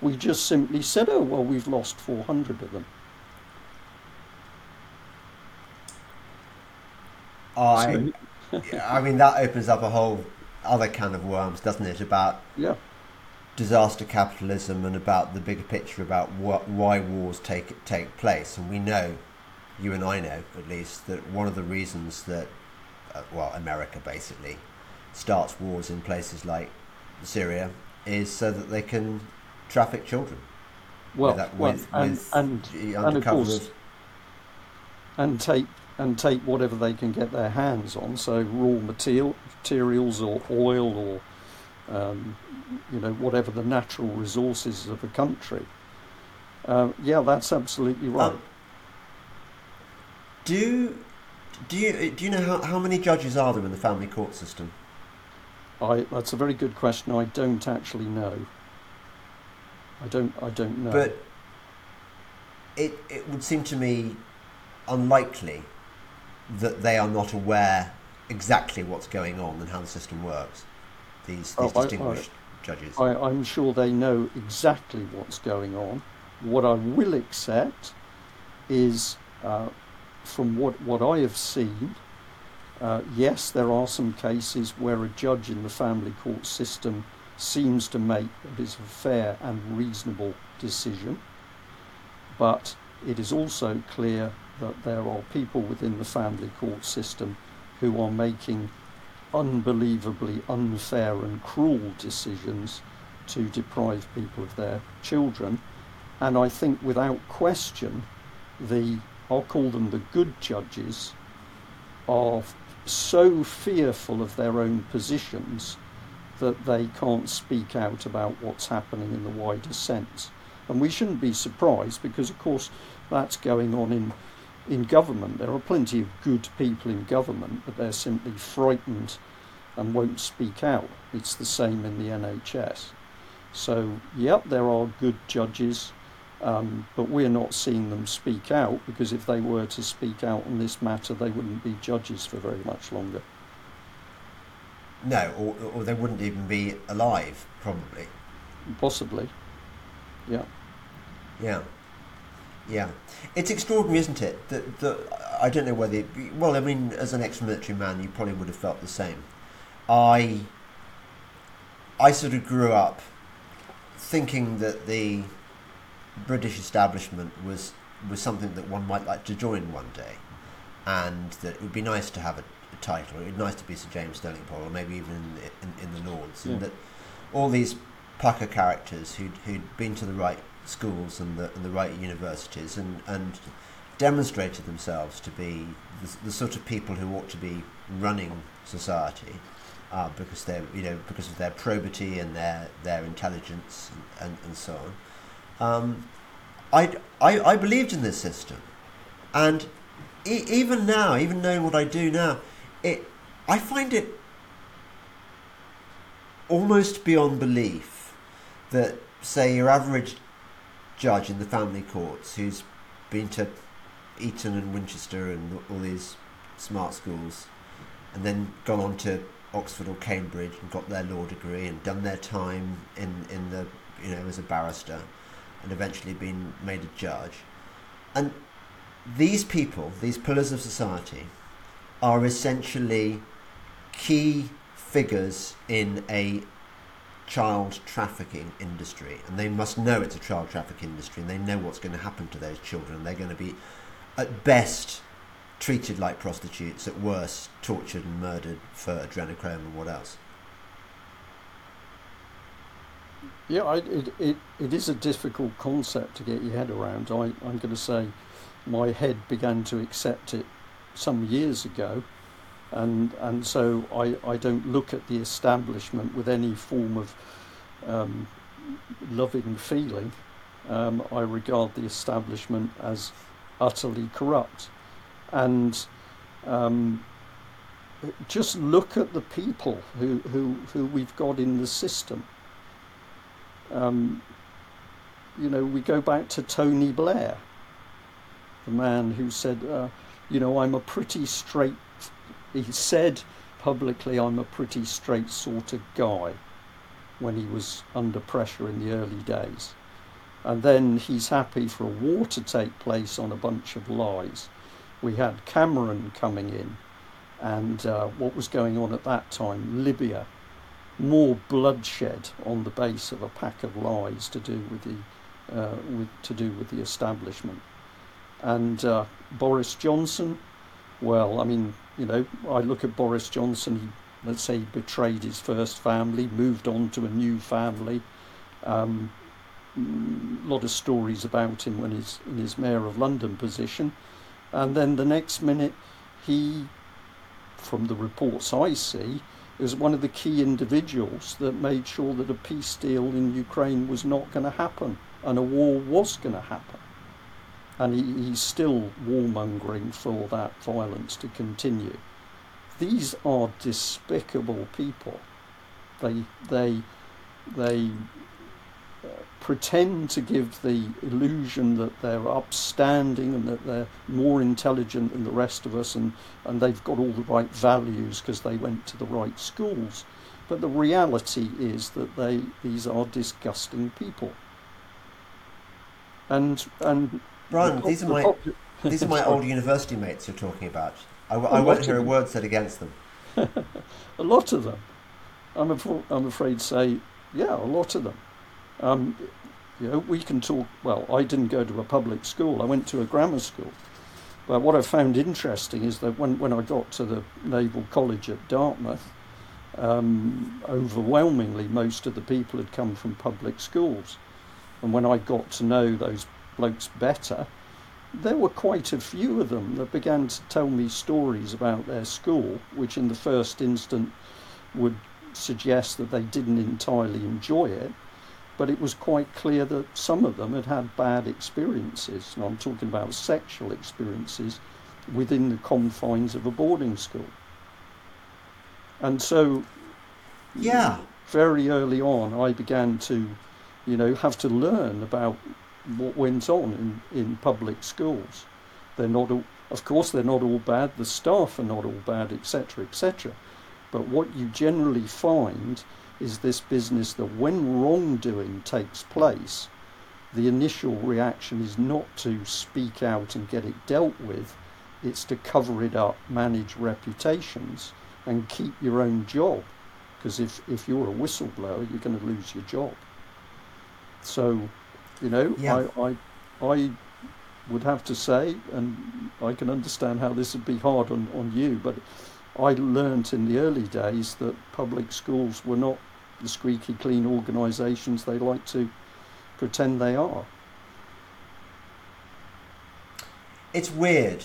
We just simply said, oh, well, we've lost 400 of them. I, I mean, that opens up a whole other can of worms, doesn't it? About yeah. disaster capitalism and about the bigger picture about what, why wars take take place. And we know, you and I know at least, that one of the reasons that well, America basically starts wars in places like Syria is so that they can traffic children. Well, with, well with, and, with and, and of course, of... and take and take whatever they can get their hands on. So raw material, materials or oil or um, you know whatever the natural resources of a country. Uh, yeah, that's absolutely right. Um, do do you do you know how, how many judges are there in the family court system? I that's a very good question. I don't actually know. I don't I don't know. But it it would seem to me unlikely that they are not aware exactly what's going on and how the system works. These, these oh, distinguished I, I, judges. I, I'm sure they know exactly what's going on. What I will accept is uh, from what, what I have seen, uh, yes, there are some cases where a judge in the family court system seems to make what is a fair and reasonable decision, but it is also clear that there are people within the family court system who are making unbelievably unfair and cruel decisions to deprive people of their children. And I think without question, the I'll call them the good judges, are so fearful of their own positions that they can't speak out about what's happening in the wider sense. And we shouldn't be surprised because, of course, that's going on in, in government. There are plenty of good people in government, but they're simply frightened and won't speak out. It's the same in the NHS. So, yep, there are good judges um, but we're not seeing them speak out because if they were to speak out on this matter, they wouldn't be judges for very much longer. No, or, or they wouldn't even be alive, probably. Possibly. Yeah. Yeah. Yeah. It's extraordinary, isn't it? That, that I don't know whether. It, well, I mean, as an ex-military man, you probably would have felt the same. I. I sort of grew up thinking that the British establishment was was something that one might like to join one day, and that it would be nice to have a, a title. It would be nice to be Sir James Delingpole, or maybe even in, in, in the Lords, yeah. and that all these pukka characters who'd who'd been to the right schools and the and the right universities and and demonstrated themselves to be the, the sort of people who ought to be running society. Uh, because they're you know because of their probity and their their intelligence and, and, and so on um, I, I, I believed in this system. And e- even now, even knowing what I do now, it, I find it almost beyond belief that, say, your average judge in the family courts who's been to Eton and Winchester and all these smart schools and then gone on to Oxford or Cambridge and got their law degree and done their time in, in the you know as a barrister and eventually been made a judge. And these people, these pillars of society, are essentially key figures in a child trafficking industry. And they must know it's a child trafficking industry. And they know what's going to happen to those children. They're going to be at best treated like prostitutes at worst tortured and murdered for adrenochrome and what else Yeah, I, it, it, it is a difficult concept to get your head around. I, I'm going to say my head began to accept it some years ago, and and so I, I don't look at the establishment with any form of um, loving feeling. Um, I regard the establishment as utterly corrupt, and um, just look at the people who, who, who we've got in the system. Um, you know, we go back to Tony Blair, the man who said, uh, you know, I'm a pretty straight, he said publicly, I'm a pretty straight sort of guy when he was under pressure in the early days. And then he's happy for a war to take place on a bunch of lies. We had Cameron coming in and uh, what was going on at that time, Libya, more bloodshed on the base of a pack of lies to do with the uh, with, to do with the establishment. And uh, Boris Johnson, well, I mean, you know, I look at Boris Johnson. He, let's say, he betrayed his first family, moved on to a new family. Um, a mm, lot of stories about him when he's in his mayor of London position, and then the next minute he from the reports I see, is one of the key individuals that made sure that a peace deal in Ukraine was not going to happen and a war was going to happen. And he, he's still warmongering for that violence to continue. These are despicable people. They, they, they pretend to give the illusion that they're upstanding and that they're more intelligent than the rest of us and, and they've got all the right values because they went to the right schools. But the reality is that they these are disgusting people. And and Brian, these are my these are my old university mates you're talking about. I, I won't hear a word said against them. a lot of them. I'm, af- I'm afraid to say, yeah, a lot of them. Um, you know, we can talk. Well, I didn't go to a public school. I went to a grammar school. But what I found interesting is that when, when I got to the Naval College at Dartmouth, um, overwhelmingly most of the people had come from public schools. And when I got to know those blokes better, there were quite a few of them that began to tell me stories about their school, which in the first instant would suggest that they didn't entirely enjoy it but it was quite clear that some of them had had bad experiences. And I'm talking about sexual experiences within the confines of a boarding school. And so, yeah, very early on, I began to, you know, have to learn about what went on in, in public schools. They're not all, of course, they're not all bad. The staff are not all bad, etc., etc. But what you generally find is this business that when wrongdoing takes place, the initial reaction is not to speak out and get it dealt with, it's to cover it up, manage reputations, and keep your own job. Because if, if you're a whistleblower, you're going to lose your job. So, you know, yeah. I, I, I would have to say, and I can understand how this would be hard on, on you, but I learnt in the early days that public schools were not the squeaky clean organisations they like to pretend they are. It's weird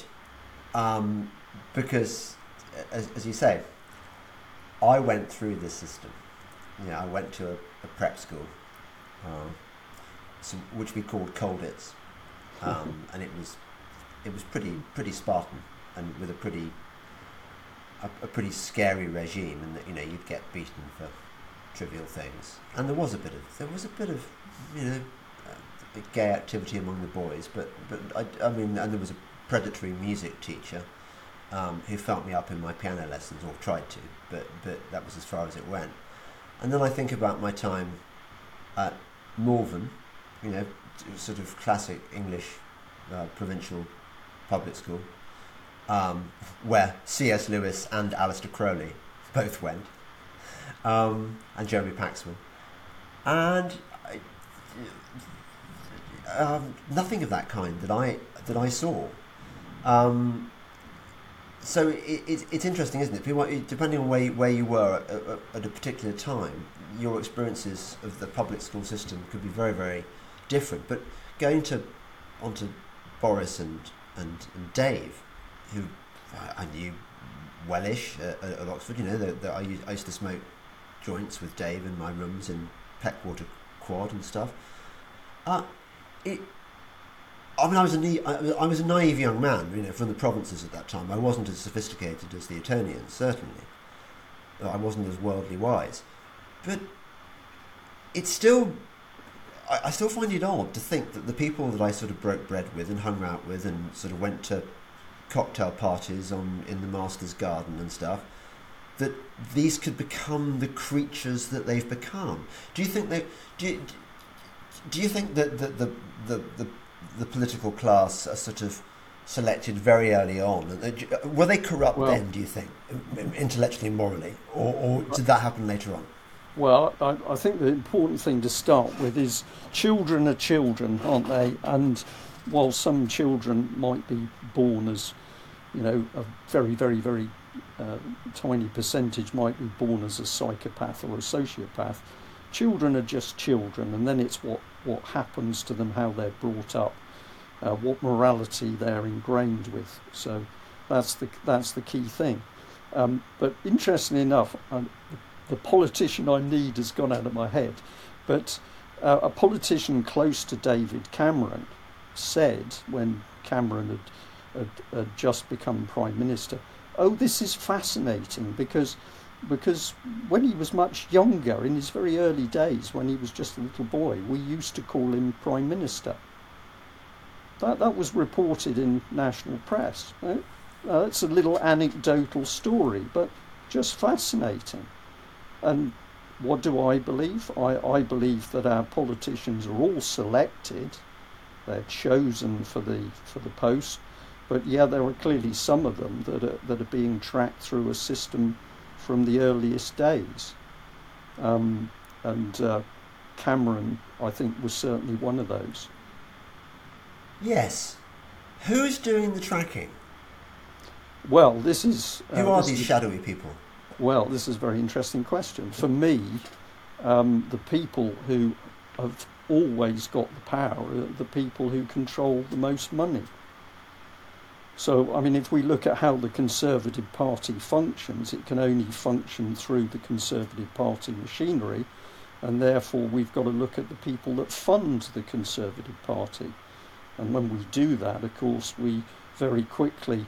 um, because, as, as, you say, I went through this system. You know, I went to a, a prep school, uh, so, which we called Colditz, um, and it was it was pretty pretty Spartan and with a pretty a, a pretty scary regime, and that you know you'd get beaten for trivial things. And there was a bit of there was a bit of you know uh, gay activity among the boys, but but I, I mean, and there was a predatory music teacher um, who felt me up in my piano lessons or tried to, but but that was as far as it went. And then I think about my time at Malvern, you know, sort of classic English uh, provincial public school, um, where C.S. Lewis and Aleister Crowley both went um, and Jeremy Paxman. And um, nothing of that kind that I that I saw. Um, so it, it, it's interesting, isn't it? Depending on where, where you were at, at, at, a particular time, your experiences of the public school system could be very, very different. But going to onto Boris and and, and Dave, who I knew wellish at, at Oxford. You know, that, that I, used, I used to smoke joints with Dave in my rooms in Peckwater Quad and stuff. Uh, it, I mean, I was a I was a naive young man, you know, from the provinces at that time. I wasn't as sophisticated as the Etonians, certainly. I wasn't as worldly wise, but it's still. I, I still find it odd to think that the people that I sort of broke bread with and hung out with and sort of went to cocktail parties on in the master's garden and stuff, that these could become the creatures that they've become. Do you think they? Do you, do you think that the the, the, the, the political class are sort of selected very early on? Uh, were they corrupt well, then? Do you think, intellectually and morally, or, or did that happen later on? Well, I, I, think the important thing to start with is children are children, aren't they? And while some children might be born as, you know, a very, very, very uh, tiny percentage might be born as a psychopath or a sociopath, children are just children, and then it's what, what happens to them, how they're brought up, uh, what morality they're ingrained with. So that's the that's the key thing. Um, but interestingly enough, um, the politician I need has gone out of my head. But uh, a politician close to David Cameron said when Cameron had, had, had just become prime minister, "Oh, this is fascinating because." because when he was much younger, in his very early days, when he was just a little boy, we used to call him Prime Minister. That, that was reported in national press. Right? Uh, it's a little anecdotal story, but just fascinating. And what do I believe? I, I believe that our politicians are all selected, they're chosen for the for the post, but yeah, there are clearly some of them that are that are being tracked through a system from the earliest days. Um, and uh, Cameron, I think, was certainly one of those. Yes. Who's doing the tracking? Well, this is. Uh, Who are these is, shadowy people? Well, this is a very interesting question. For me, um, the people who have always got the power are the people who control the most money. So, I mean, if we look at how the Conservative Party functions, it can only function through the Conservative Party machinery, and therefore we've got to look at the people that fund the Conservative Party. And when we do that, of course, we very quickly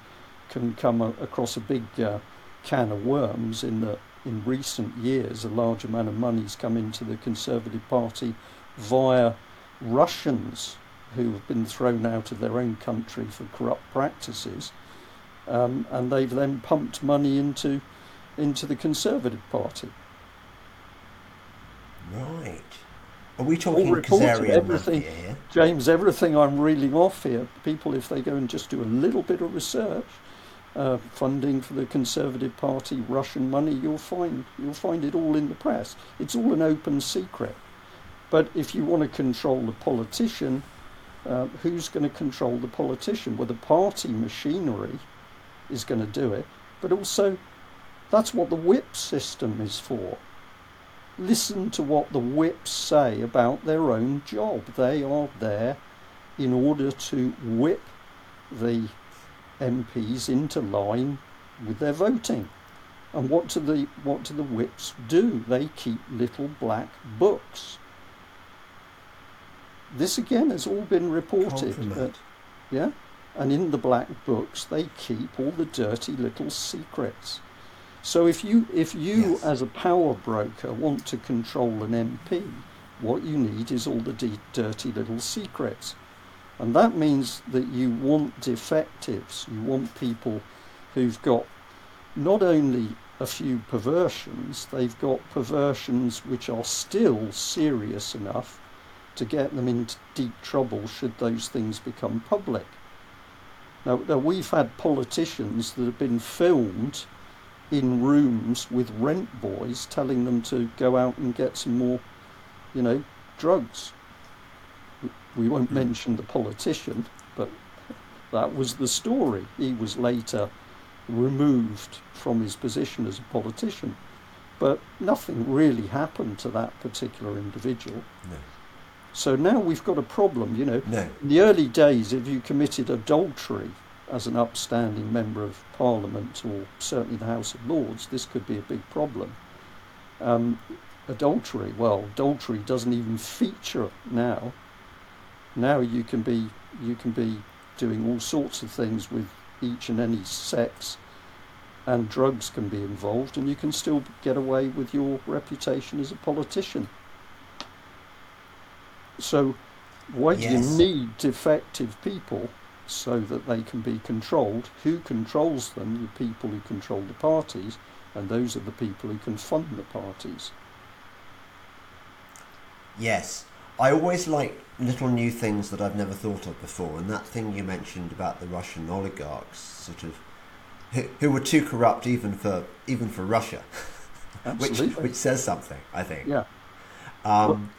can come across a big uh, can of worms in that in recent years a large amount of money's come into the Conservative Party via Russians who have been thrown out of their own country for corrupt practices, um, and they've then pumped money into into the Conservative Party. Right. Are we talking Kazarian everything, here? James, everything I'm reeling off here, people, if they go and just do a little bit of research, uh, funding for the Conservative Party, Russian money, you'll find you'll find it all in the press. It's all an open secret. But if you want to control the politician, uh, who's going to control the politician? Well, the party machinery is going to do it, but also that's what the whip system is for. Listen to what the whips say about their own job. They are there in order to whip the MPs into line with their voting. And what do the what do the whips do? They keep little black books this again has all been reported. yeah, and in the black books they keep all the dirty little secrets. So if you if you yes. as a power broker want to control an MP, what you need is all the de- dirty little secrets. And that means that you want defectives, you want people who've got not only a few perversions, they've got perversions which are still serious enough to get them into deep trouble should those things become public. Now, now, we've had politicians that have been filmed in rooms with rent boys telling them to go out and get some more, you know, drugs. We won't hmm. mention the politician, but that was the story. He was later removed from his position as a politician. But nothing really happened to that particular individual. No. So now we've got a problem, you know. No. In the early days, if you committed adultery, as an upstanding member of Parliament or certainly the House of Lords, this could be a big problem. Um, adultery, well, adultery doesn't even feature now. Now you can be you can be doing all sorts of things with each and any sex, and drugs can be involved, and you can still get away with your reputation as a politician. So, why yes. do you need defective people so that they can be controlled? Who controls them? The people who control the parties, and those are the people who can fund the parties. Yes. I always like little new things that I've never thought of before, and that thing you mentioned about the Russian oligarchs, sort of, who, who were too corrupt even for even for Russia, which which says something, I think. Yeah. Um,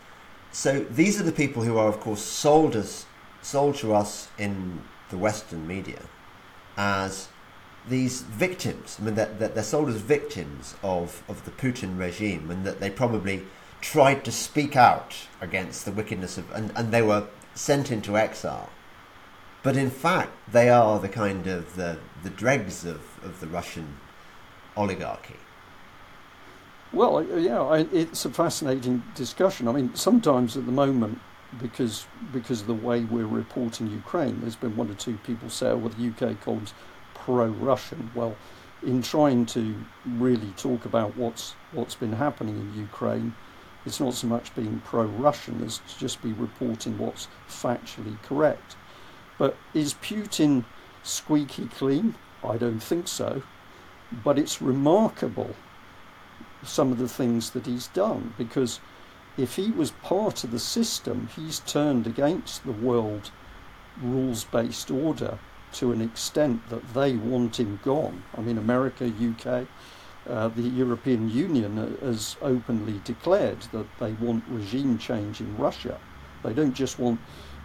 so these are the people who are, of course, sold us, sold to us in the Western media, as these victims. I mean, they're, they're sold as victims of of the Putin regime, and that they probably tried to speak out against the wickedness of, and, and they were sent into exile. But in fact, they are the kind of the, the dregs of, of the Russian oligarchy. Well, yeah, it's a fascinating discussion. I mean, sometimes at the moment, because because of the way we're reporting Ukraine, there's been one or two people say, "Oh, well, the UK Column's pro-Russian." Well, in trying to really talk about what's what's been happening in Ukraine, it's not so much being pro Russian as to just be reporting what's factually correct. But is Putin squeaky clean? I don't think so. But it's remarkable some of the things that he's done because if he was part of the system, he's turned against the world rules based order to an extent that they want him gone. I mean, America, UK, uh, the European Union has openly declared that they want regime change in Russia. They don't just want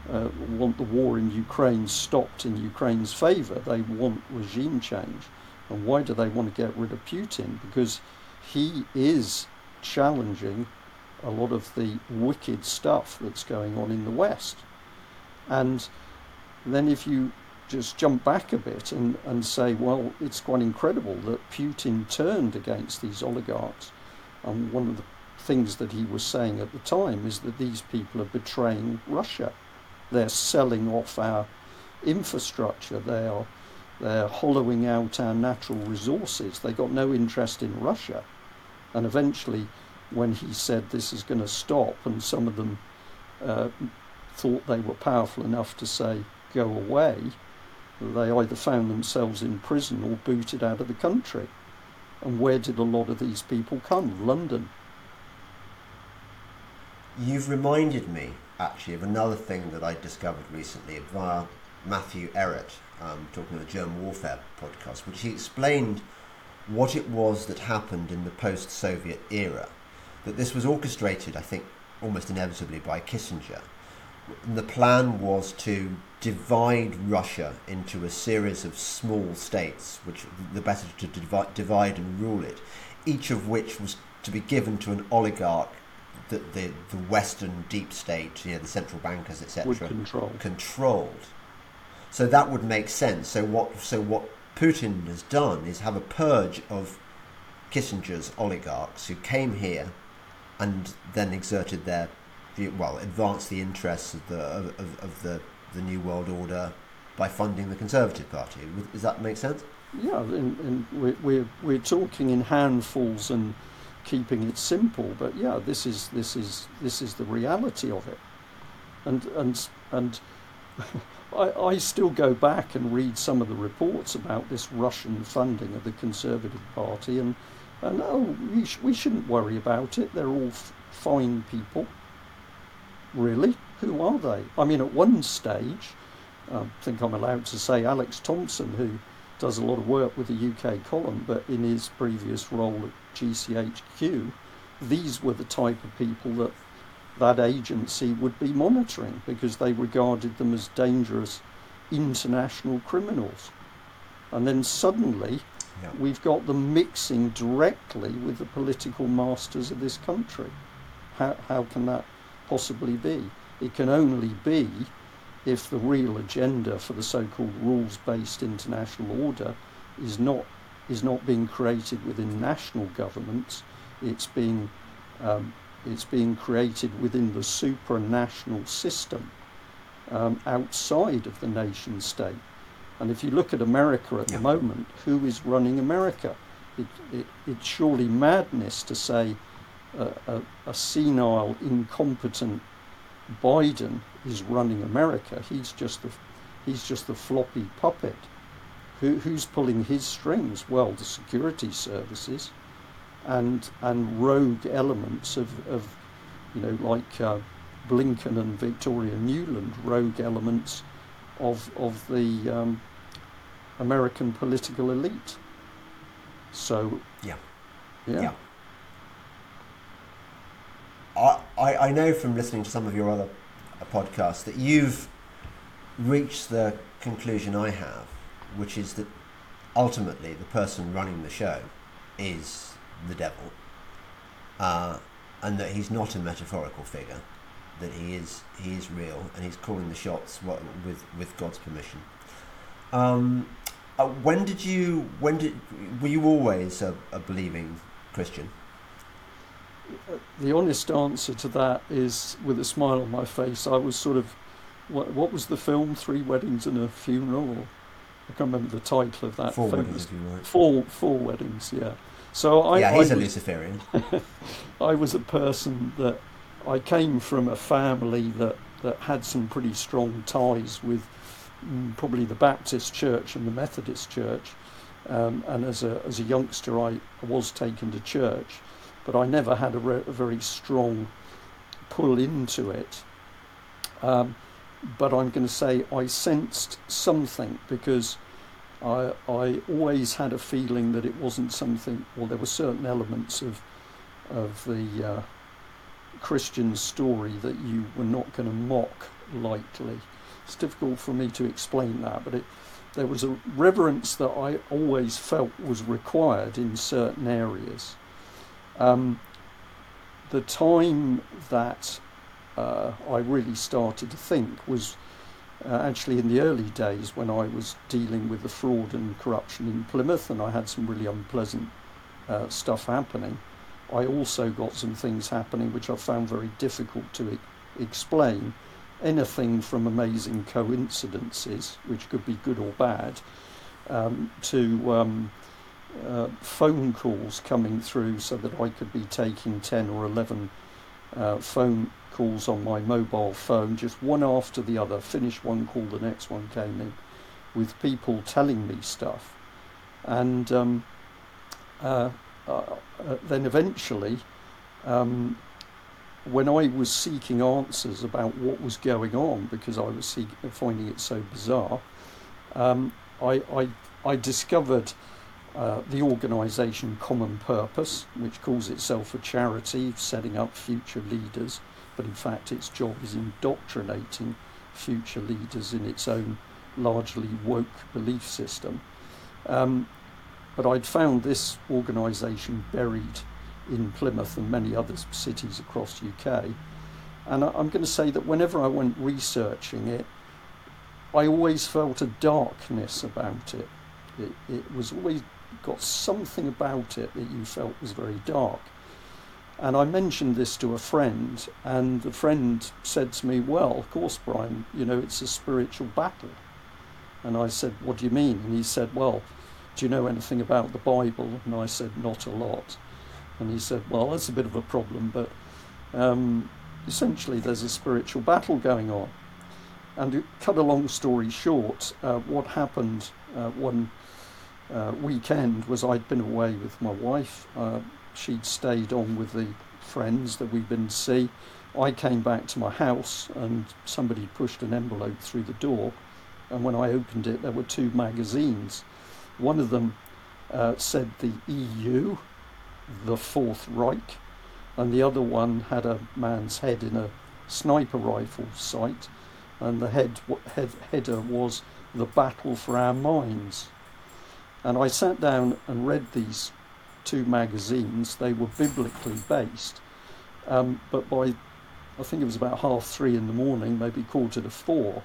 uh, want the war in Ukraine stopped in Ukraine's favour. They want regime change. And why do they want to get rid of Putin? Because he is challenging a lot of the wicked stuff that's going on in the West. And then if you just jump back a bit and, and say, well, it's quite incredible that Putin turned against these oligarchs. And one of the things that he was saying at the time is that these people are betraying Russia. They're selling off our infrastructure. They are they're hollowing out our natural resources. They got no interest in Russia. And eventually, when he said this is going to stop, and some of them uh, thought they were powerful enough to say go away, they either found themselves in prison or booted out of the country. And where did a lot of these people come? London. You've reminded me, actually, of another thing that I discovered recently via Matthew Ehret, um, talking on the German Warfare podcast, which he explained what it was that happened in the post Soviet era. That this was orchestrated, I think, almost inevitably by Kissinger. And the plan was to divide Russia into a series of small states, which the better to divide, divide and rule it, each of which was to be given to an oligarch that the, the Western deep state, you know, the central bankers, etc., control. controlled. So that would make sense. So what? So what Putin has done is have a purge of Kissinger's oligarchs who came here and then exerted their well, advanced the interests of the of, of the the New World Order by funding the Conservative Party. Does that make sense? Yeah, and, we're, we're, we're talking in handfuls and keeping it simple, but yeah, this is this is this is the reality of it, and and and. I, I still go back and read some of the reports about this Russian funding of the Conservative Party, and, and oh, we, sh- we shouldn't worry about it. They're all f- fine people. Really? who are they? I mean, at one stage, I think I'm allowed to say Alex Thomson, who does a lot of work with the UK column, but in his previous role at GCHQ, these were the type of people that that agency would be monitoring because they regarded them as dangerous international criminals. And then suddenly, yeah. we've got them mixing directly with the political masters of this country. How, how can that possibly be? It can only be if the real agenda for the so-called rules-based international order is not is not being created within national governments, it's being um, it's being created within the supranational system um, outside of the nation state. And if you look at America at yeah. the moment, who is running America? It, it, it's surely madness to say uh, a, a senile, incompetent Biden is running America. He's just the, he's just the floppy puppet. Who, who's pulling his strings? Well, the security services and and rogue elements of, of you know like uh, Blinken and Victoria Nuland, rogue elements of of the um, American political elite. So yeah, yeah. yeah. I, I know from listening to some of your other podcasts that you've reached the conclusion I have, which is that ultimately the person running the show is the devil, uh, and that he's not a metaphorical figure, that he is he is real, and he's calling the shots with with God's permission. Um, uh, when did you when did were you always a, a believing Christian? The honest answer to that is, with a smile on my face, I was sort of, what, what was the film? Three Weddings and a Funeral. I can't remember the title of that. Four film. weddings, if you like. Four, four weddings, yeah. So I, yeah, he's I a Luciferian. I was a person that I came from a family that, that had some pretty strong ties with mm, probably the Baptist Church and the Methodist Church. Um, and as a as a youngster, I was taken to church, but I never had a, re- a very strong pull into it. Um, but I'm going to say I sensed something because I, I always had a feeling that it wasn't something, well, there were certain elements of, of the uh, Christian story that you were not going to mock lightly. It's difficult for me to explain that, but it, there was a reverence that I always felt was required in certain areas. Um, the time that uh, I really started to think was uh, actually in the early days when I was dealing with the fraud and corruption in Plymouth, and I had some really unpleasant uh, stuff happening. I also got some things happening which I found very difficult to e- explain. Anything from amazing coincidences, which could be good or bad, um, to um, uh, phone calls coming through so that I could be taking 10 or 11 uh, phone calls on my mobile phone, just one after the other. Finish one call, the next one came in, with people telling me stuff. And um, uh, uh, uh then eventually, um, when I was seeking answers about what was going on, because I was finding it so bizarre, um, I, I, I discovered uh, the organisation Common Purpose, which calls itself a charity setting up future leaders, but in fact its job is indoctrinating future leaders in its own largely woke belief system. Um, but I'd found this organisation buried in Plymouth and many other cities across UK. And I'm going to say that whenever I went researching it, I always felt a darkness about it. It, it was always got something about it that you felt was very dark. And I mentioned this to a friend, and the friend said to me, Well, of course, Brian, you know, it's a spiritual battle. And I said, What do you mean? And he said, Well, do you know anything about the Bible? And I said, Not a lot. And he said, Well, that's a bit of a problem, but um, essentially there's a spiritual battle going on. And to cut a long story short, uh, what happened uh, one uh, weekend was I'd been away with my wife. She'd stayed on with the friends that we'd been to see. I came back to my house and somebody pushed an envelope through the door. And when I opened it, there were two magazines. One of them uh, said the EU, the Fourth Reich, and the other one had a man's head in a sniper rifle sight, and the head, head header was the battle for our minds. And I sat down and read these two magazines. They were biblically based. Um, but by, I think it was about half three in the morning, maybe quarter to four,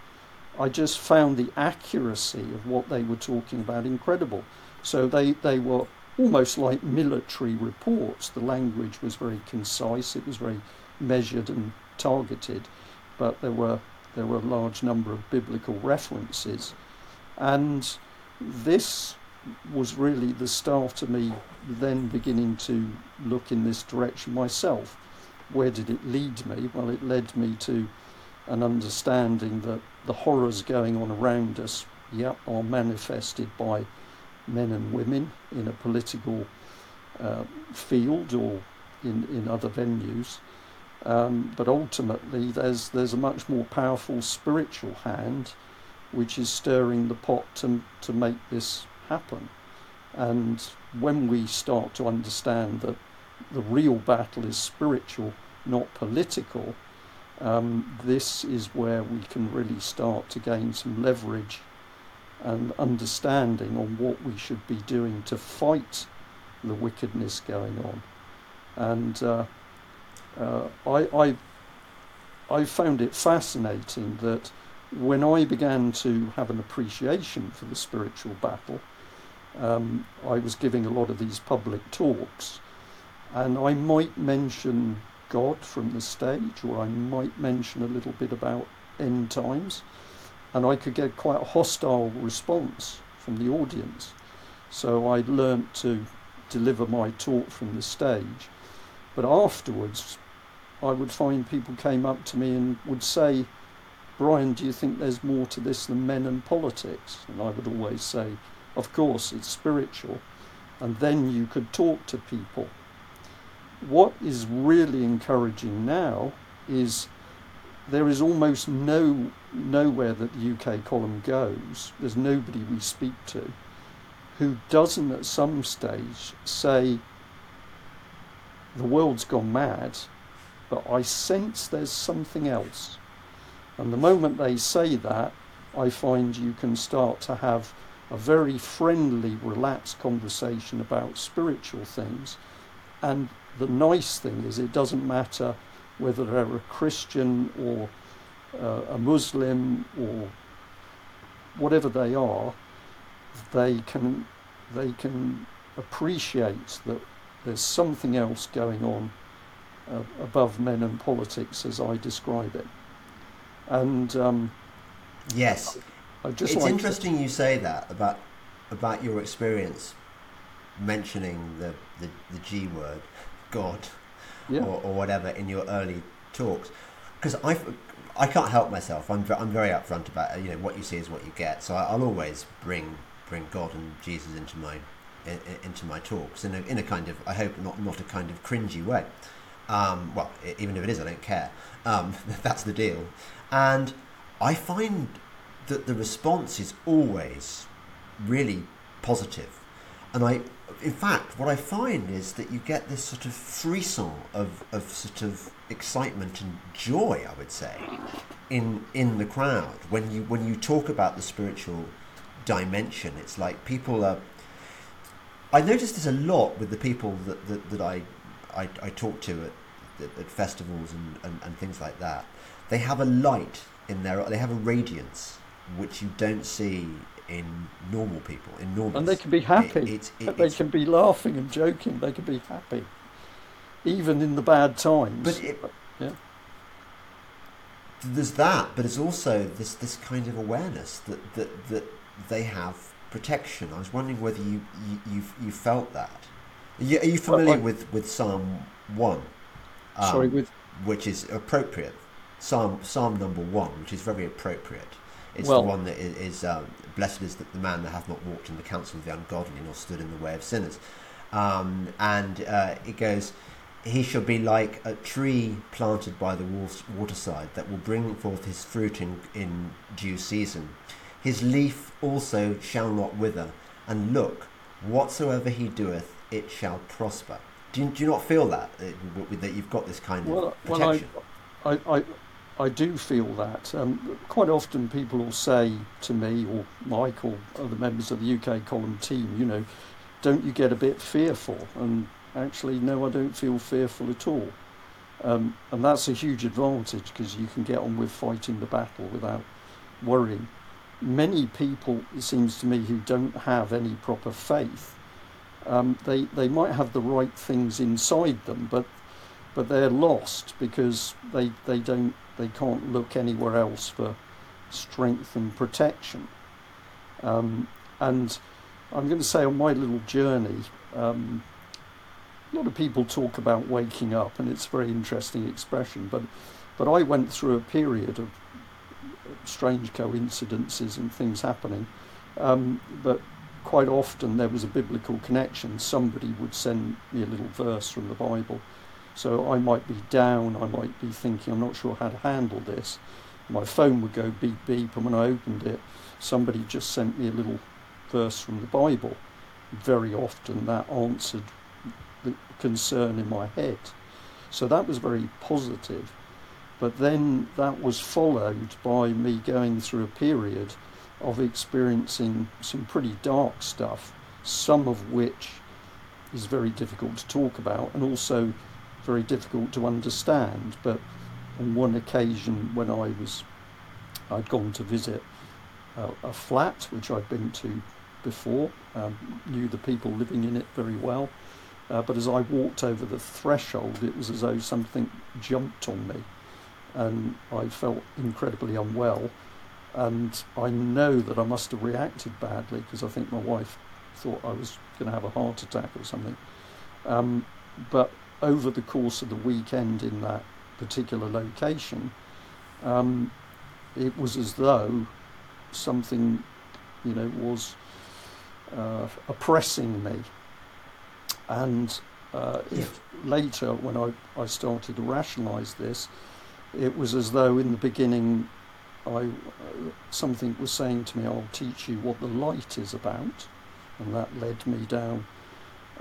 I just found the accuracy of what they were talking about incredible. So they, they were almost like military reports. The language was very concise, it was very measured and targeted, but there were there were a large number of biblical references. And this was really the start of me then beginning to look in this direction myself. Where did it lead me? Well, it led me to an understanding that the horrors going on around us, yep, are manifested by men and women in a political uh, field or in, in other venues. Um, but ultimately, there's there's a much more powerful spiritual hand, which is stirring the pot to to make this happen. And when we start to understand that the real battle is spiritual, not political, um, this is where we can really start to gain some leverage and understanding on what we should be doing to fight the wickedness going on. And uh, uh, I, I, I found it fascinating that when I began to have an appreciation for the spiritual battle, um, I was giving a lot of these public talks, and I might mention God from the stage, or I might mention a little bit about end times, and I could get quite a hostile response from the audience. So I learnt to deliver my talk from the stage, but afterwards, I would find people came up to me and would say, Brian, do you think there's more to this than men and politics? And I would always say, of course, it's spiritual. And then you could talk to people. What is really encouraging now is there is almost no nowhere that the UK column goes. There's nobody we speak to who doesn't at some stage say the world's gone mad, but I sense there's something else. And the moment they say that, I find you can start to have a very friendly, relaxed conversation about spiritual things. And the nice thing is, it doesn't matter whether they're a Christian or uh, a Muslim or whatever they are, they can they can appreciate that there's something else going on uh, above men and politics, as I describe it. And um, yes, it's interesting to... you say that about about your experience mentioning the, the, the G word, God, yeah. or, or whatever in your early talks, because I I can't help myself. I'm I'm very upfront about. You know what you see is what you get. So I, will always bring bring God and Jesus into my in, into my talks in a in a kind of I hope not not a kind of cringy way. Um, well, even if it is, I don't care. Um, that's the deal. And I find that the response is always really positive. And I, in fact, what I find is that you get this sort of frisson of, of sort of excitement and joy, I would say, in in the crowd when you when you talk about the spiritual dimension. It's like people are. I notice this a lot with the people that that, that I, I, I talk to at, at, festivals and, and, and things like that. They have a light in their. They have a radiance which you don't see in normal people. In normal, and they can be happy. It, it, it, they can be laughing and joking. They can be happy, even in the bad times. But yeah, there's that. But it's also this this kind of awareness that that that they have protection. I was wondering whether you you you, you felt that. Are you, are you familiar well, I, with with Psalm one? Um, sorry, with which is appropriate. Psalm Psalm number one, which is very appropriate. It's well, the one that is, is um, blessed is the man that hath not walked in the counsel of the ungodly, nor stood in the way of sinners. Um, and uh, it goes, he shall be like a tree planted by the waterside that will bring forth his fruit in, in due season. His leaf also shall not wither, and look, whatsoever he doeth, it shall prosper. Do you, do you not feel that, that you've got this kind of protection? Well, I, I, I I do feel that. Um, quite often people will say to me or Mike or other members of the UK column team, you know, don't you get a bit fearful? And actually, no, I don't feel fearful at all. Um, and that's a huge advantage because you can get on with fighting the battle without worrying. Many people, it seems to me, who don't have any proper faith, um, they they might have the right things inside them, but but they're lost because they they don't they can't look anywhere else for strength and protection. Um, and I'm going to say on my little journey, um, a lot of people talk about waking up, and it's a very interesting expression. But but I went through a period of strange coincidences and things happening. Um, but quite often there was a biblical connection. Somebody would send me a little verse from the Bible. So I might be down, I might be thinking, I'm not sure how to handle this. My phone would go beep beep, and when I opened it, somebody just sent me a little verse from the Bible. Very often that answered the concern in my head. So that was very positive. But then that was followed by me going through a period of experiencing some pretty dark stuff, some of which is very difficult to talk about and also very difficult to understand. But on one occasion, when I was, I'd gone to visit a, a flat which I'd been to before, um, knew the people living in it very well. Uh, but as I walked over the threshold, it was as though something jumped on me, and I felt incredibly unwell. And I know that I must have reacted badly because I think my wife thought I was going to have a heart attack or something. Um, but over the course of the weekend in that particular location, um, it was as though something, you know, was uh, oppressing me. And uh, if later, when I, I started to rationalise this, it was as though in the beginning I, uh, something was saying to me, I'll teach you what the light is about. And that led me down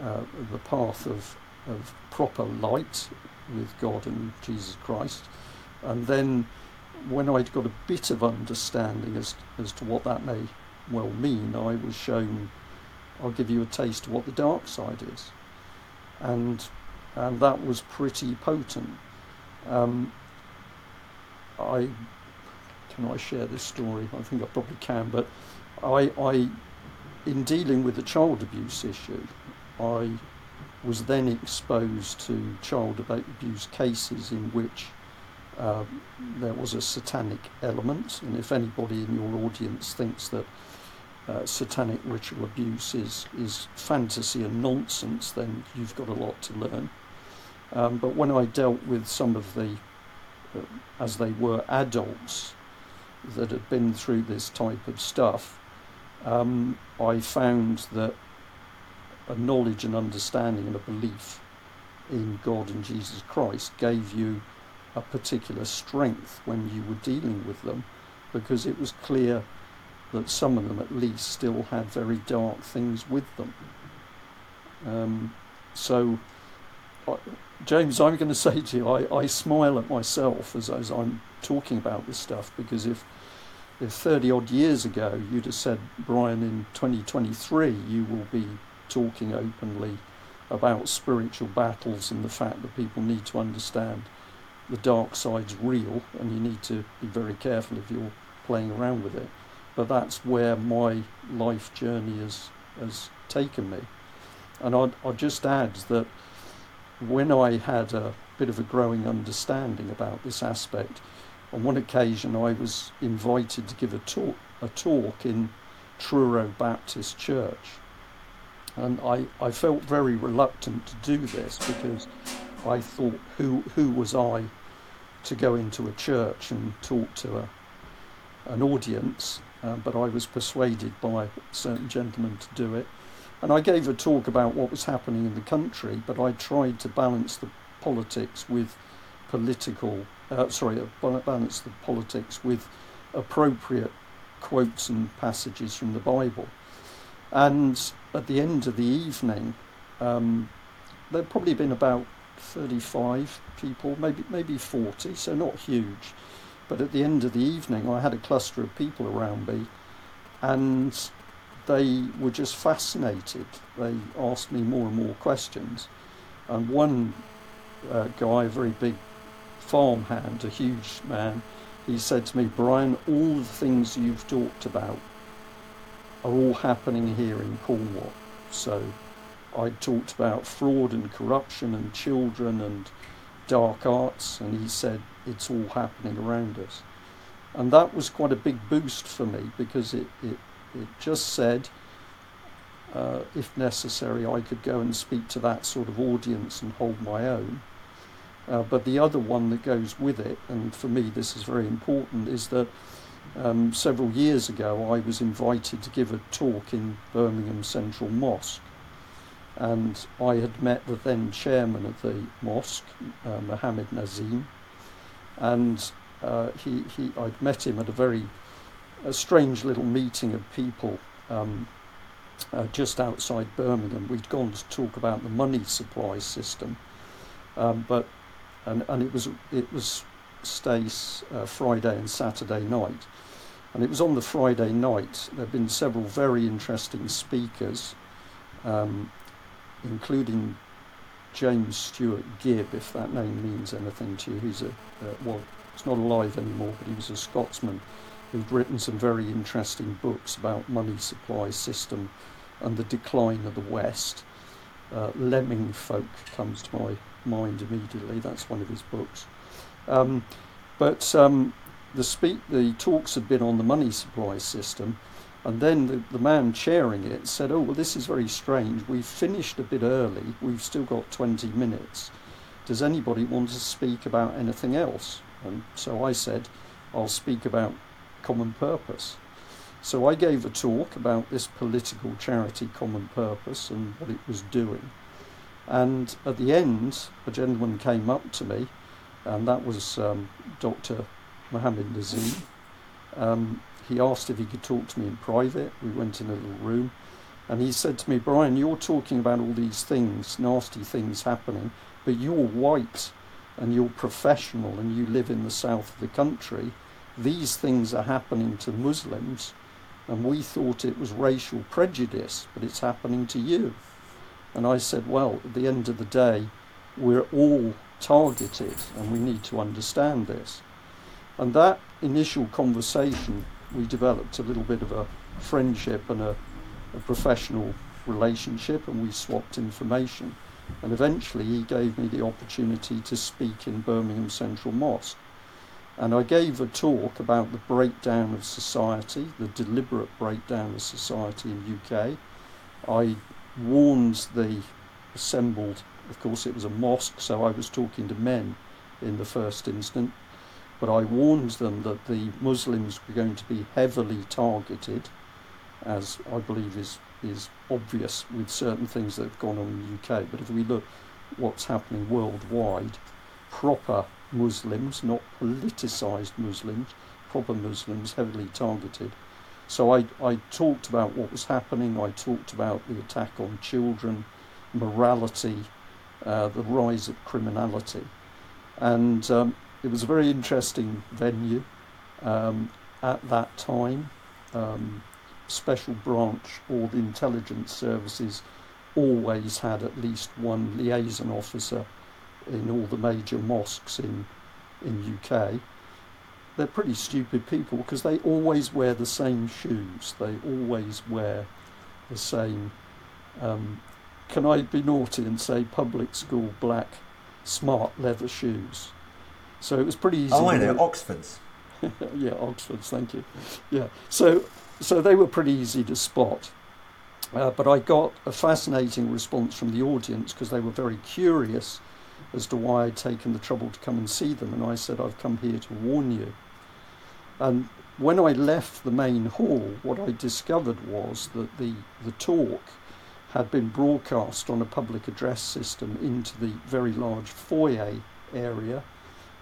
uh, the path of, of proper light with God and Jesus Christ. And then when I'd got a bit of understanding as, as to what that may well mean, I was shown, I'll give you a taste of what the dark side is. And, and that was pretty potent. Um, I can I share this story? I think I probably can, but I, I in dealing with the child abuse issue, I was then exposed to child abuse cases in which uh, there was a satanic element, and if anybody in your audience thinks that uh, satanic ritual abuse is, is fantasy and nonsense, then you've got a lot to learn. Um, but when I dealt with some of the, uh, as they were adults that had been through this type of stuff, um, I found that a knowledge and understanding and a belief in God and Jesus Christ gave you a particular strength when you were dealing with them because it was clear that some of them at least still had very dark things with them. Um, so, James, I'm going to say to you, I, I smile at myself as, as I'm talking about this stuff because if if 30 odd years ago you'd have said, Brian, in 2023 you will be talking openly about spiritual battles and the fact that people need to understand the dark side's real and you need to be very careful if you're playing around with it. But that's where my life journey has, has taken me. And I'd, I'd just add that when I had a bit of a growing understanding about this aspect, on one occasion I was invited to give a talk, a talk in Truro Baptist Church. And I, I felt very reluctant to do this because I thought, who, who was I to go into a church and talk to a, an audience? Uh, but I was persuaded by a certain gentleman to do it. And I gave a talk about what was happening in the country, but I tried to balance the politics with political, uh, sorry, uh, balance the politics with appropriate quotes and passages from the Bible. And at the end of the evening, um, there'd probably been about 35 people, maybe maybe 40, so not huge. But at the end of the evening, I had a cluster of people around me, and they were just fascinated. They asked me more and more questions. And one uh, guy, a very big farmhand, a huge man, he said to me, Brian, all the things you've talked about are all happening here in Cornwall. So I talked about fraud and corruption and children and dark arts, and he said it's all happening around us. And that was quite a big boost for me because it, it, it just said, uh, if necessary, I could go and speak to that sort of audience and hold my own. Uh, but the other one that goes with it, and for me this is very important, is that um, several years ago I was invited to give a talk in Birmingham Central Mosque. And I had met the then chairman of the mosque, uh, Mohammed Naseem, and uh, he, he, I'd met him at a very a strange little meeting of people um, uh, just outside Birmingham. We'd gone to talk about the money supply system, um, but and, and it was it was Stace uh, Friday and Saturday night, and it was on the Friday night. There have been several very interesting speakers, um, including James Stewart Gibb, if that name means anything to you. He's a uh, well, he's not alive anymore, but he was a Scotsman who'd written some very interesting books about money supply system and the decline of the West. Uh, Lemming Folk comes to my mind immediately. That's one of his books. Um, but um, the the talks had been on the money supply system, and then the, the man chairing it said, "Oh, well, this is very strange. We've finished a bit early. We've still got 20 minutes. Does anybody want to speak about anything else?" And so I said, "I'll speak about common purpose." So I gave a talk about this political charity common purpose and what it was doing. And at the end, a gentleman came up to me, and that was um, Dr. Mohammed Naseem. Um, he asked if he could talk to me in private. We went in a little room, and he said to me, Brian, you're talking about all these things, nasty things happening, but you're white and you're professional and you live in the south of the country. These things are happening to Muslims, and we thought it was racial prejudice, but it's happening to you. And I said, well, at the end of the day, we're all targeted and we need to understand this. And that initial conversation, we developed a little bit of a friendship and a, a professional relationship and we swapped information. And eventually he gave me the opportunity to speak in Birmingham Central Mosque. And I gave a talk about the breakdown of society, the deliberate breakdown of society in UK. I warned the assembled, of course, it was a mosque, so I was talking to men in the first instant, but I warned them that the Muslims were going to be heavily targeted, as I believe is, is obvious with certain things that have gone on in the UK. But if we look what's happening worldwide, proper Muslims, not politicised Muslims, proper Muslims heavily targeted. So I, I talked about what was happening, I talked about the attack on children, morality, uh, the rise of criminality. And um, it was a very interesting venue um, at that time. Um, special branch or the intelligence services always had at least one liaison officer in all the major mosques in in UK they're pretty stupid people because they always wear the same shoes. They always wear the same. Um, can I be naughty and say public school black smart leather shoes? So it was pretty easy. Oh, I know Oxfords. yeah, Oxfords. Thank you. Yeah. So so they were pretty easy to spot. Uh, but I got a fascinating response from the audience because they were very curious as to why I'd taken the trouble to come and see them. And I said, I've come here to warn you. And when I left the main hall, what I discovered was that the, the talk had been broadcast on a public address system into the very large foyer area,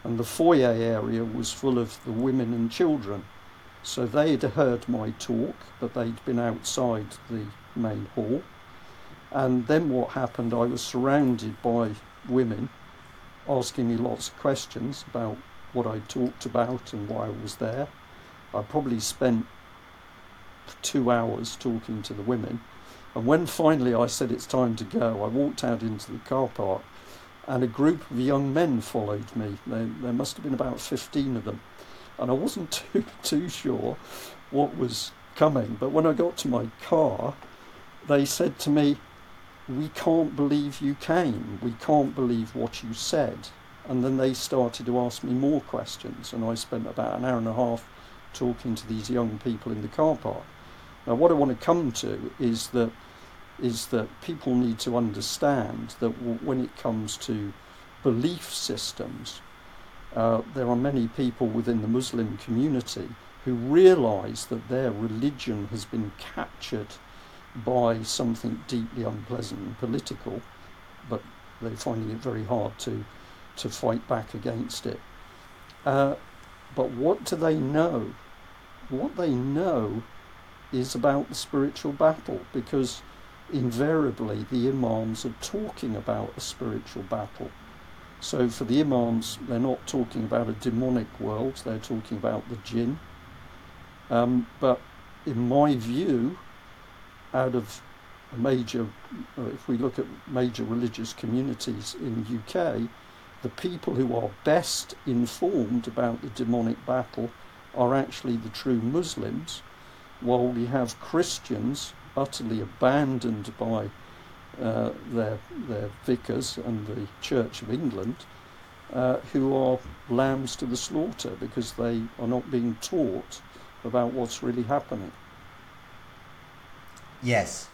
and the foyer area was full of the women and children. So they'd heard my talk, but they'd been outside the main hall. And then what happened, I was surrounded by women asking me lots of questions about what I talked about and why I was there. I probably spent two hours talking to the women. And when finally I said it's time to go, I walked out into the car park and a group of young men followed me. There, there must have been about 15 of them. and I wasn't too too sure what was coming. But when I got to my car, they said to me, "We can't believe you came. We can't believe what you said." And then they started to ask me more questions, and I spent about an hour and a half talking to these young people in the car park. Now, what I want to come to is that is that people need to understand that when it comes to belief systems, uh, there are many people within the Muslim community who realize that their religion has been captured by something deeply unpleasant and political, but they're finding it very hard to, to fight back against it. Uh, but what do they know? What they know is about the spiritual battle because invariably the imams are talking about a spiritual battle. So for the imams, they're not talking about a demonic world, they're talking about the jinn. Um, but in my view, out of a major, uh, if we look at major religious communities in the UK, the people who are best informed about the demonic battle are actually the true Muslims, while we have Christians utterly abandoned by uh, their their vicars and the Church of England, uh, who are lambs to the slaughter because they are not being taught about what's really happening. Yes,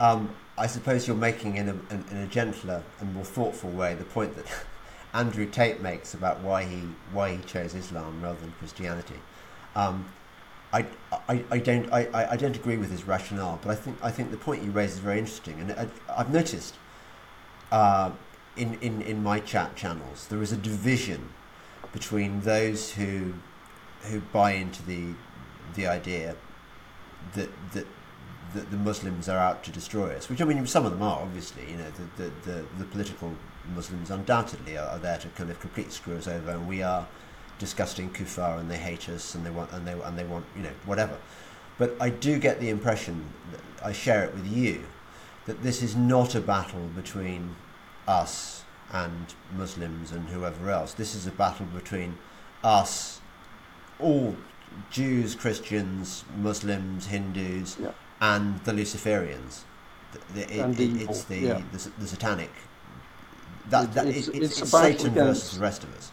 um, I suppose you're making in a, in, in a gentler and more thoughtful way the point that Andrew Tate makes about why he why he chose Islam rather than Christianity. Um, I, I, I don't I, I don't agree with his rationale, but I think I think the point you raise is very interesting, and I, have noticed uh, in, in in my chat channels there is a division between those who who buy into the the idea that that that the Muslims are out to destroy us, which I mean some of them are obviously, you know, the the, the, the political Muslims undoubtedly are, are there to kind of completely screw us over, and we are disgusting kuffar and they hate us and they want and they and they want you know whatever. But I do get the impression I share it with you that this is not a battle between us and Muslims and whoever else. This is a battle between us, all Jews, Christians, Muslims, Hindus, yeah. and the Luciferians. The, the, it, it, it's the, yeah. the, the satanic. That, that, it's, it's, it's Satan versus the rest of us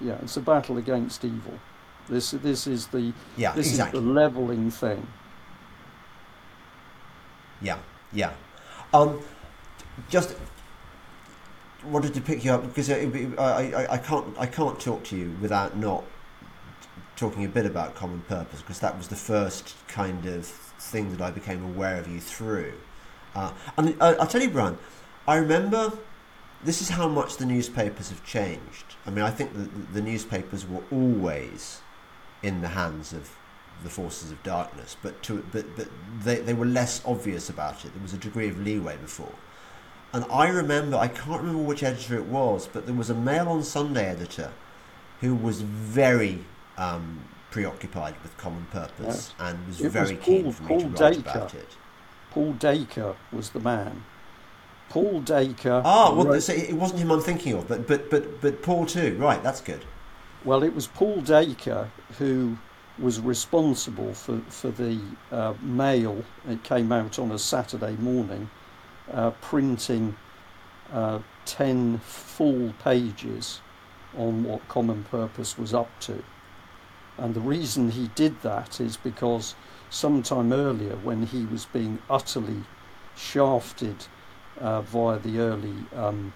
yeah, it's a battle against evil. This this is the yeah, this exactly. is the leveling thing. Yeah, yeah. Um, just wanted to pick you up because I, I, I can't I can't talk to you without not talking a bit about common purpose because that was the first kind of thing that I became aware of you through. Uh, and I, uh, I'll tell you, Brian, I remember this is how much the newspapers have changed. I mean, I think that the newspapers were always in the hands of the forces of darkness, but to but but they, they were less obvious about it. There was a degree of leeway before. And I remember, I can't remember which editor it was, but there was a Mail on Sunday editor who was very um, preoccupied with common purpose yes. and was it very was Paul, keen for me Paul to write Dacre. about it. Paul Dacre was the man Paul Dacre. Ah, well, wrote, so it wasn't him I'm thinking of, but but but but Paul too. Right, that's good. Well, it was Paul Dacre who was responsible for for the uh, mail. It came out on a Saturday morning, uh, printing uh, ten full pages on what Common Purpose was up to. And the reason he did that is because sometime earlier, when he was being utterly shafted uh, via the early. Um,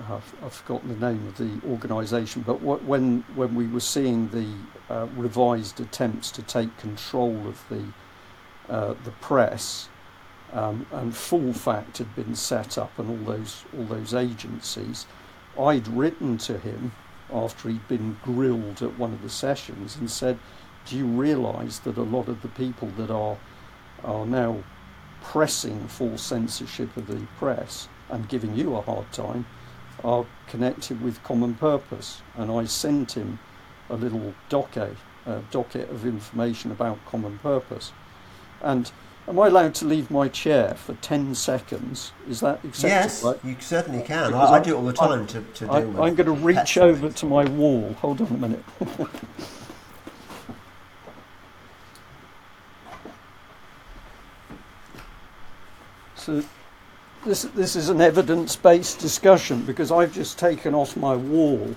I've, I've, forgotten the name of the organisation, but when when we were seeing the uh, revised attempts to take control of the uh, the press, um, and Full Fact had been set up, and all those all those agencies, I'd written to him after he'd been grilled at one of the sessions and said, "Do you realise that a lot of the people that are are now pressing for censorship of the press and giving you a hard time are connected with common purpose. And I sent him a little docket, a docket of information about common purpose. And Am I allowed to leave my chair for 10 seconds? Is that acceptable? Yes, Right? you certainly can. I, I I- do it all the time to, to I, deal with I'm going to reach over to my wall. Hold on a minute. so, this this is an evidence-based discussion because I've just taken off my wall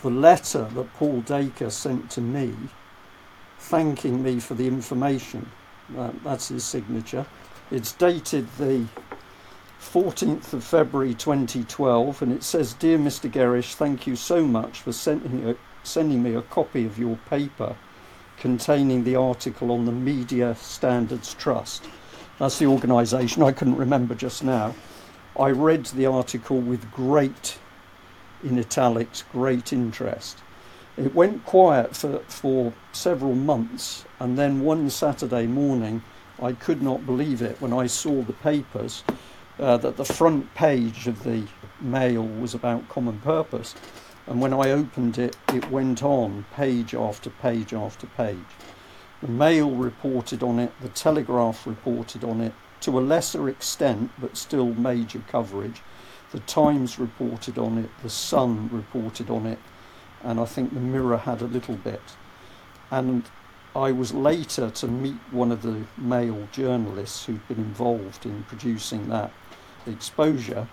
the letter that Paul Dacre sent to me, thanking me for the information. Uh, that's his signature. It's dated the 14th of February 2012, and it says, Dear Mr. Gerrish, thank you so much for sending, a, sending me a copy of your paper containing the article on the Media Standards Trust. That's the organisation I couldn't remember just now. I read the article with great, in italics, great interest. It went quiet for, for several months, and then one Saturday morning, I could not believe it when I saw the papers uh, that the front page of the Mail was about common purpose. And when I opened it, it went on page after page after page. The Mail reported on it, the Telegraph reported on it, to a lesser extent, but still major coverage. The Times reported on it, the Sun reported on it, and I think the Mirror had a little bit. And I was later to meet one of the Mail journalists who'd been involved in producing that exposure.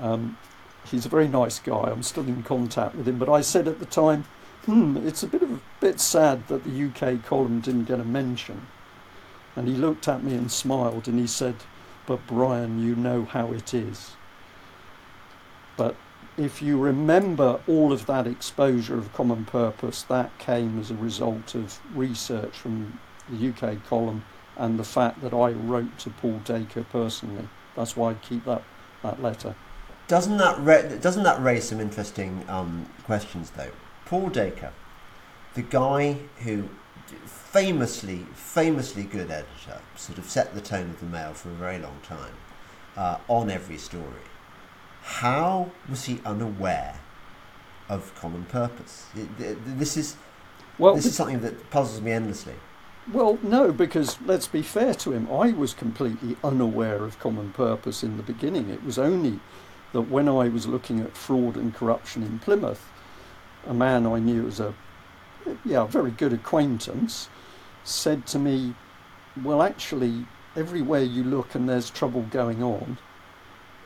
Um, he's a very nice guy. I'm still in contact with him, but I said at the time, "Hmm, it's a bit of bit sad that the UK column didn't get a mention." And he looked at me and smiled, and he said, "But Brian, you know how it is." But if you remember all of that exposure of common purpose, that came as a result of research from the UK column and the fact that I wrote to Paul Dacre personally. That's why I keep that, that letter. Doesn't that ra- doesn't that raise some interesting um, questions though? Paul Dacre, the guy who famously, famously good editor, sort of set the tone of the Mail for a very long time uh, on every story. How was he unaware of common purpose? Th- th- This is Well, this is something that puzzles me endlessly. Well, no, because let's be fair to him, I was completely unaware of common purpose in the beginning. It was only that when I was looking at fraud and corruption in Plymouth, a man I knew as a yeah, very good acquaintance said to me, Well, actually, everywhere you look and there's trouble going on,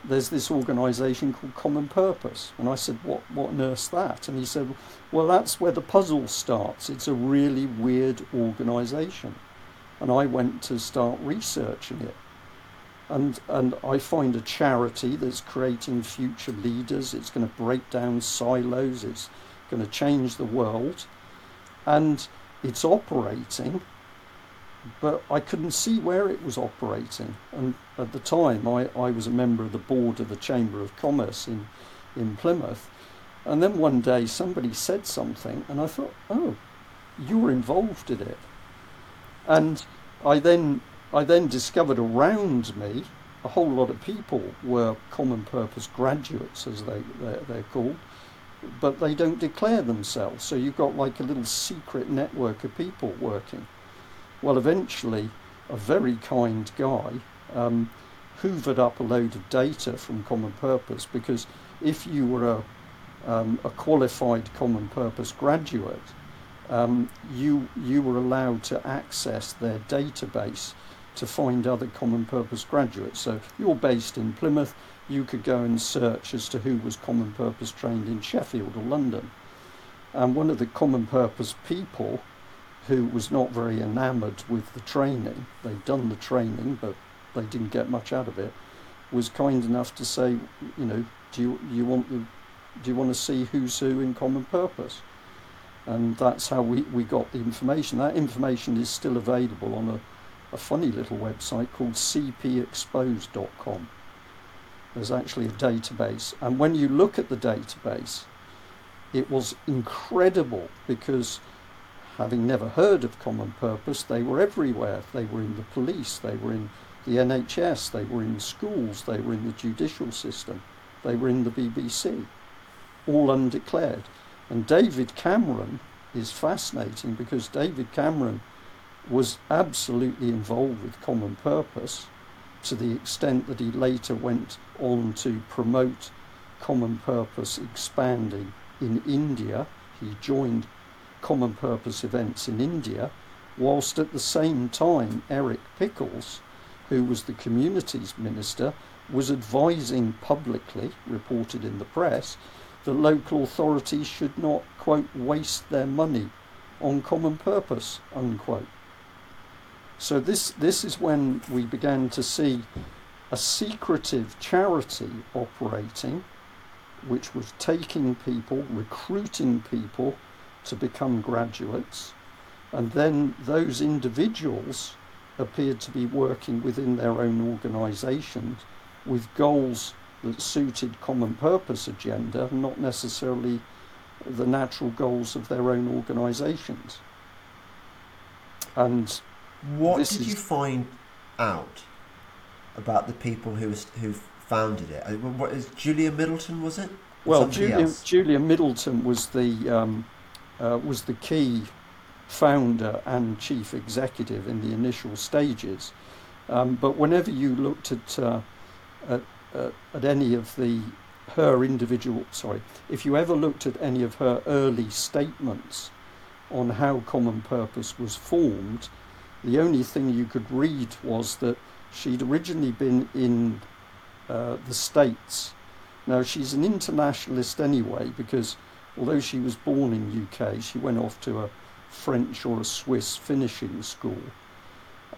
there's this organisation called Common Purpose. And I said, what, what earth's that? And he said, well, that's where the puzzle starts. It's a really weird organisation. And I went to start researching it. And, and I find a charity that's creating future leaders. It's going to break down silos. It's going to change the world. And it's operating but I couldn't see where it was operating. And at the time, I, I was a member of the board of the Chamber of Commerce in, in Plymouth. And then one day somebody said something, and I thought, oh, you were involved in it. And I then, I then discovered around me a whole lot of people were common purpose graduates, as they, they're, they're called, but they don't declare themselves. So you've got like a little secret network of people working. Well, eventually, a very kind guy um, hoovered up a load of data from Common Purpose because if you were a, um, a qualified Common Purpose graduate, um, you you were allowed to access their database to find other Common Purpose graduates. So you're based in Plymouth, you could go and search as to who was Common Purpose trained in Sheffield or London. And one of the Common Purpose people who was not very enamoured with the training, they'd done the training but they didn't get much out of it, was kind enough to say, you know, do you, you want the, do you want to see who's who in Common Purpose? And that's how we, we got the information. That information is still available on a, a funny little website called cpexposed.com. There's actually a database. And when you look at the database, it was incredible because having never heard of Common Purpose, they were everywhere. They were in the police, they were in the NHS, they were in schools, they were in the judicial system, they were in the BBC, all undeclared. And David Cameron is fascinating because David Cameron was absolutely involved with Common Purpose to the extent that he later went on to promote Common Purpose expanding in India. He joined Common Purpose events in India, whilst at the same time Eric Pickles, who was the communities minister, was advising publicly, reported in the press, that local authorities should not, quote, waste their money on common purpose, unquote. So this, this is when we began to see a secretive charity operating, which was taking people, recruiting people to become graduates, and then those individuals appeared to be working within their own organisations with goals that suited common purpose agenda, not necessarily the natural goals of their own organisations. And what did is... you find out about the people who who founded it? What is Julia Middleton? Was it? well, Julia, Julia Middleton was the um, uh, was the key founder and chief executive in the initial stages. Um, but whenever you looked at, uh, at, uh, at any of the her individual sorry, if you ever looked at any of her early statements on how Common Purpose was formed, the only thing you could read was that she'd originally been in uh, the States. Now she's an internationalist anyway because although she was born in UK, she went off to a French or a Swiss finishing school.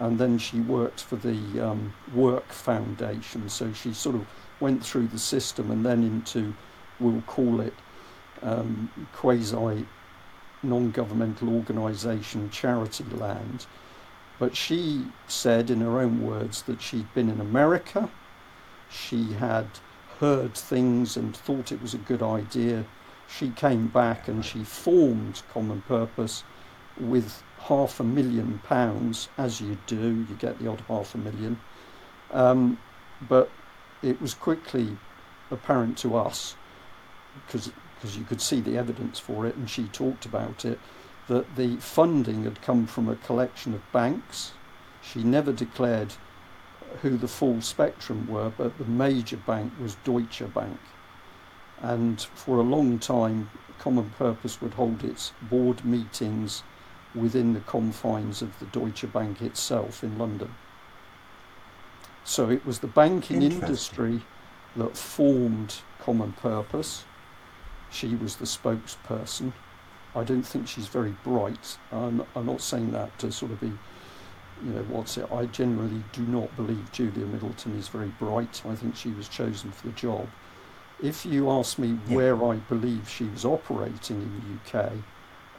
And then she worked for the um, Work Foundation. So she sort of went through the system and then into, we'll call it, um, quasi non governmental organisation charity land. But she said, in her own words, that she'd been in America, she had heard things and thought it was a good idea. She came back and she formed Common Purpose with half a million pounds, as you do, you get the odd half a million. Um, but it was quickly apparent to us, because because you could see the evidence for it, and she talked about it, that the funding had come from a collection of banks. She never declared who the full spectrum were, but the major bank was Deutsche Bank. And for a long time, Common Purpose would hold its board meetings within the confines of the Deutsche Bank itself in London. So it was the banking industry that formed Common Purpose. She was the spokesperson. I don't think she's very bright. I'm, I'm not saying that to sort of be, you know, what's it? I generally do not believe Julia Middleton is very bright. I think she was chosen for the job. If you ask me yeah. where I believe she was operating in the UK,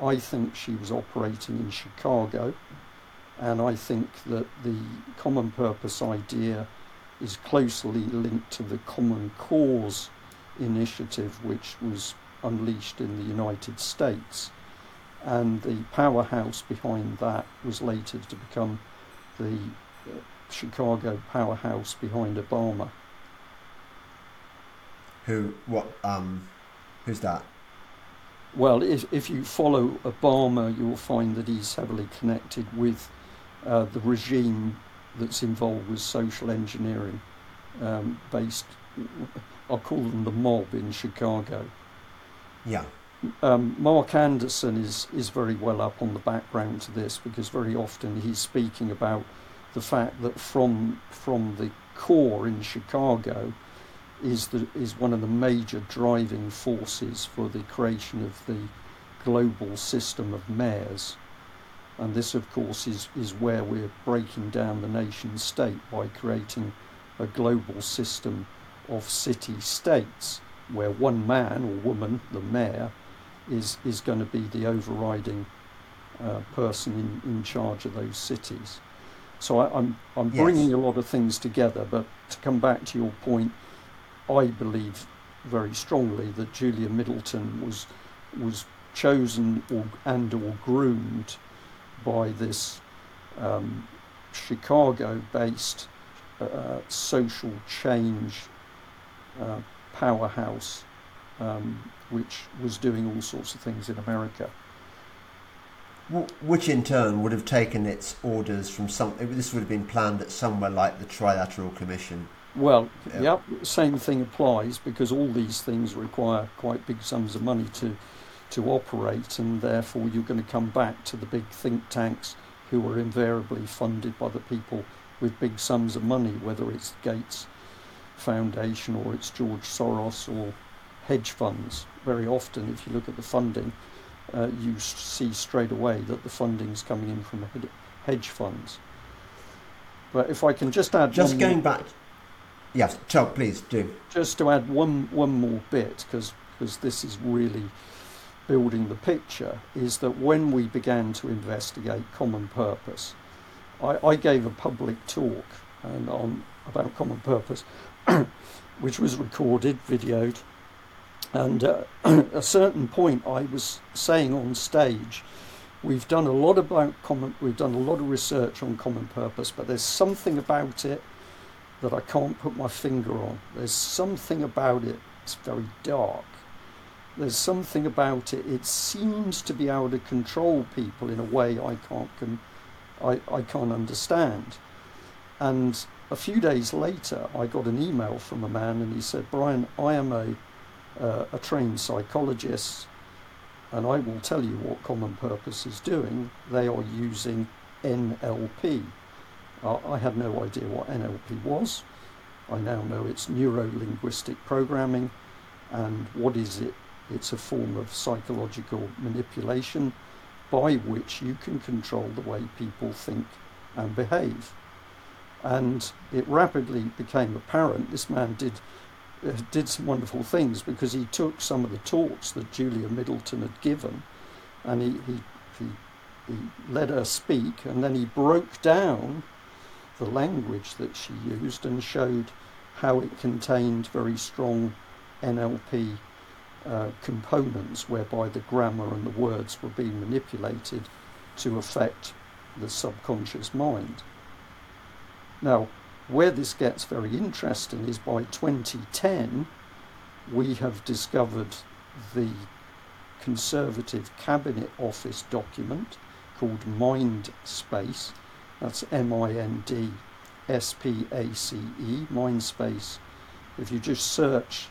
I think she was operating in Chicago, and I think that the common purpose idea is closely linked to the Common Cause initiative, which was unleashed in the United States. And the powerhouse behind that was later to become the uh, Chicago powerhouse behind Obama. Who? What? Um, who's that? Well, if, if you follow Obama, you will find that he's heavily connected with uh, the regime that's involved with social engineering, um, based, I'll call them the mob in Chicago. Yeah. Um, Mark Anderson is, is very well up on the background to this because very often he's speaking about the fact that from from the core in Chicago, is the is one of the major driving forces for the creation of the global system of mayors. And this, of course, is, is where we're breaking down the nation state by creating a global system of city states where one man or woman, the mayor, is, is going to be the overriding uh, person in, in charge of those cities. So I, am I'm, I'm bringing yes. a lot of things together, but to come back to your point, I believe very strongly that Julia Middleton was was chosen or, and or groomed by this um, Chicago-based uh, social change uh, powerhouse, um, which was doing all sorts of things in America. which in turn would have taken its orders from some. This would have been planned at somewhere like the Trilateral Commission. Well, yep, same thing applies because all these things require quite big sums of money to to operate, and therefore you're going to come back to the big think tanks who are invariably funded by the people with big sums of money, whether it's Gates Foundation or it's George Soros or hedge funds. Very often, if you look at the funding, uh, you see straight away that the funding's coming in from hedge funds. But if I can just add, just going more, back, yes, Chuck, please do. Just to add one one more bit, because because this is really building the picture, is that when we began to investigate common purpose, I, I gave a public talk and on about common purpose, which was recorded, videoed, and uh, at a certain point, I was saying on stage, we've done a lot about common, we've done a lot of research on common purpose, but there's something about it that I can't put my finger on. There's something about it. It's very dark. There's something about it. It seems to be able to control people in a way I can't, I, I can't understand. And a few days later, I got an email from a man, and he said, "Brian, I am a uh, a trained psychologist, and I will tell you what Common Purpose is doing. They are using NLP. Uh, I had no idea what NLP was. I now know it's neuro linguistic programming. And what is it? It's a form of psychological manipulation by which you can control the way people think and behave. And it rapidly became apparent this man did uh, did some wonderful things because he took some of the talks that Julia Middleton had given and he, he, he, he let her speak and then he broke down the language that she used and showed how it contained very strong NLP uh, components whereby the grammar and the words were being manipulated to affect the subconscious mind. Now, where this gets very interesting is by 2010, we have discovered the Conservative Cabinet Office document called Mindspace. That's M I N D S P A C E, Mindspace. If you just search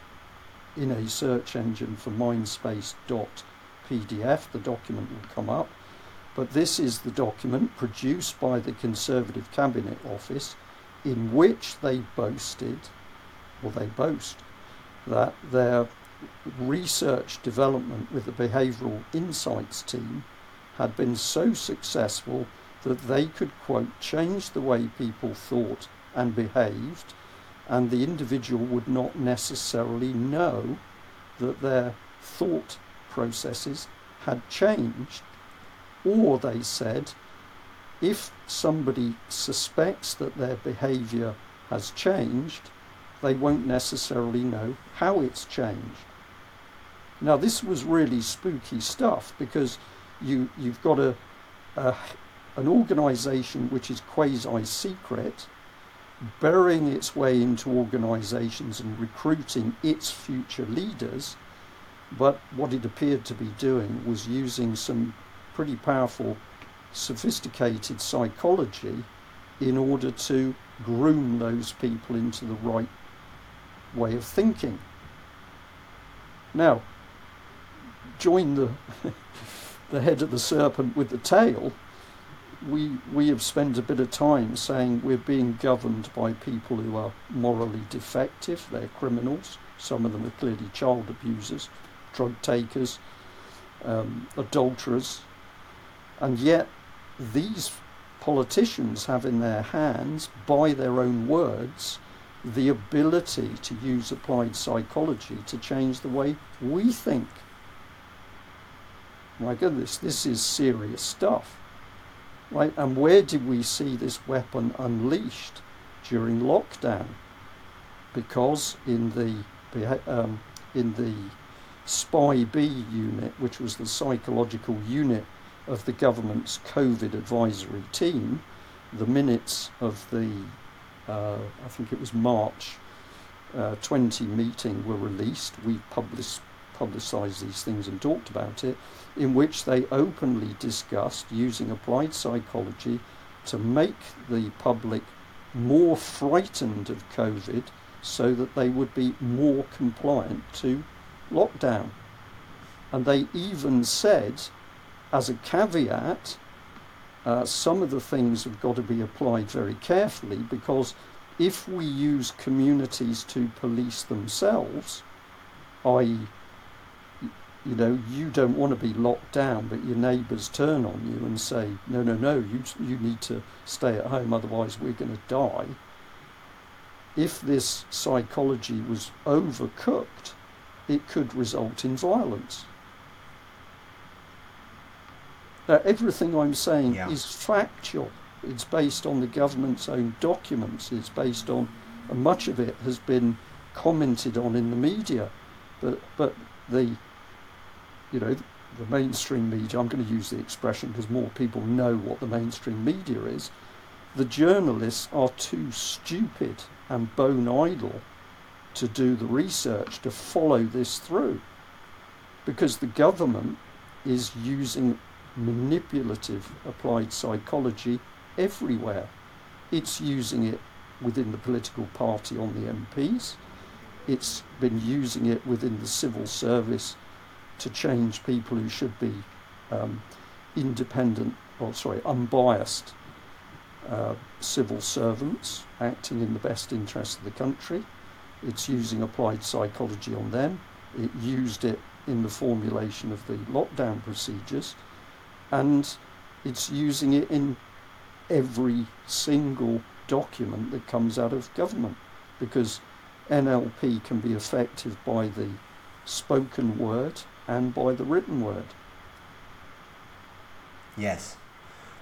in a search engine for mindspace.pdf, the document will come up. But this is the document produced by the Conservative Cabinet Office in which they boasted, or they boast, that their research development with the Behavioural Insights team had been so successful that they could, quote, change the way people thought and behaved, and the individual would not necessarily know that their thought processes had changed. Or, they said, if somebody suspects that their behavior has changed, they won't necessarily know how it's changed. Now, this was really spooky stuff because you, you've got a, a an organization which is quasi secret burying its way into organizations and recruiting its future leaders. But what it appeared to be doing was using some pretty powerful sophisticated psychology in order to groom those people into the right way of thinking. Now, join the the head of the serpent with the tail. We we have spent a bit of time saying we're being governed by people who are morally defective. They're criminals. Some of them are clearly child abusers, drug takers, um, adulterers, and yet these politicians have in their hands, by their own words, the ability to use applied psychology to change the way we think. My goodness, this is serious stuff. Right? And where did we see this weapon unleashed during lockdown? Because in the um, in the SPI-B unit, which was the psychological unit of the government's COVID advisory team, the minutes of the, uh, I think it was March uh, 20 meeting were released. We published, publicised these things and talked about it, in which they openly discussed using applied psychology to make the public more frightened of COVID so that they would be more compliant to lockdown. And they even said, as a caveat, uh, some of the things have got to be applied very carefully because if we use communities to police themselves, i.e., you know, you don't want to be locked down, but your neighbours turn on you and say, no, no, no, you, you need to stay at home, otherwise we're going to die. If this psychology was overcooked, it could result in violence. Now, everything I'm saying yeah. is factual. It's based on the government's own documents. It's based on, and much of it has been commented on in the media. But, but the, you know, the mainstream media, I'm going to use the expression because more people know what the mainstream media is. The journalists are too stupid and bone idle to do the research to follow this through because the government is using manipulative applied psychology everywhere. It's using it within the political party on the MPs. It's been using it within the civil service to change people who should be um, independent, or sorry, unbiased uh, civil servants acting in the best interest of the country. It's using applied psychology on them. It used it in the formulation of the lockdown procedures and it's using it in every single document that comes out of government because NLP can be effective by the spoken word and by the written word. Yes.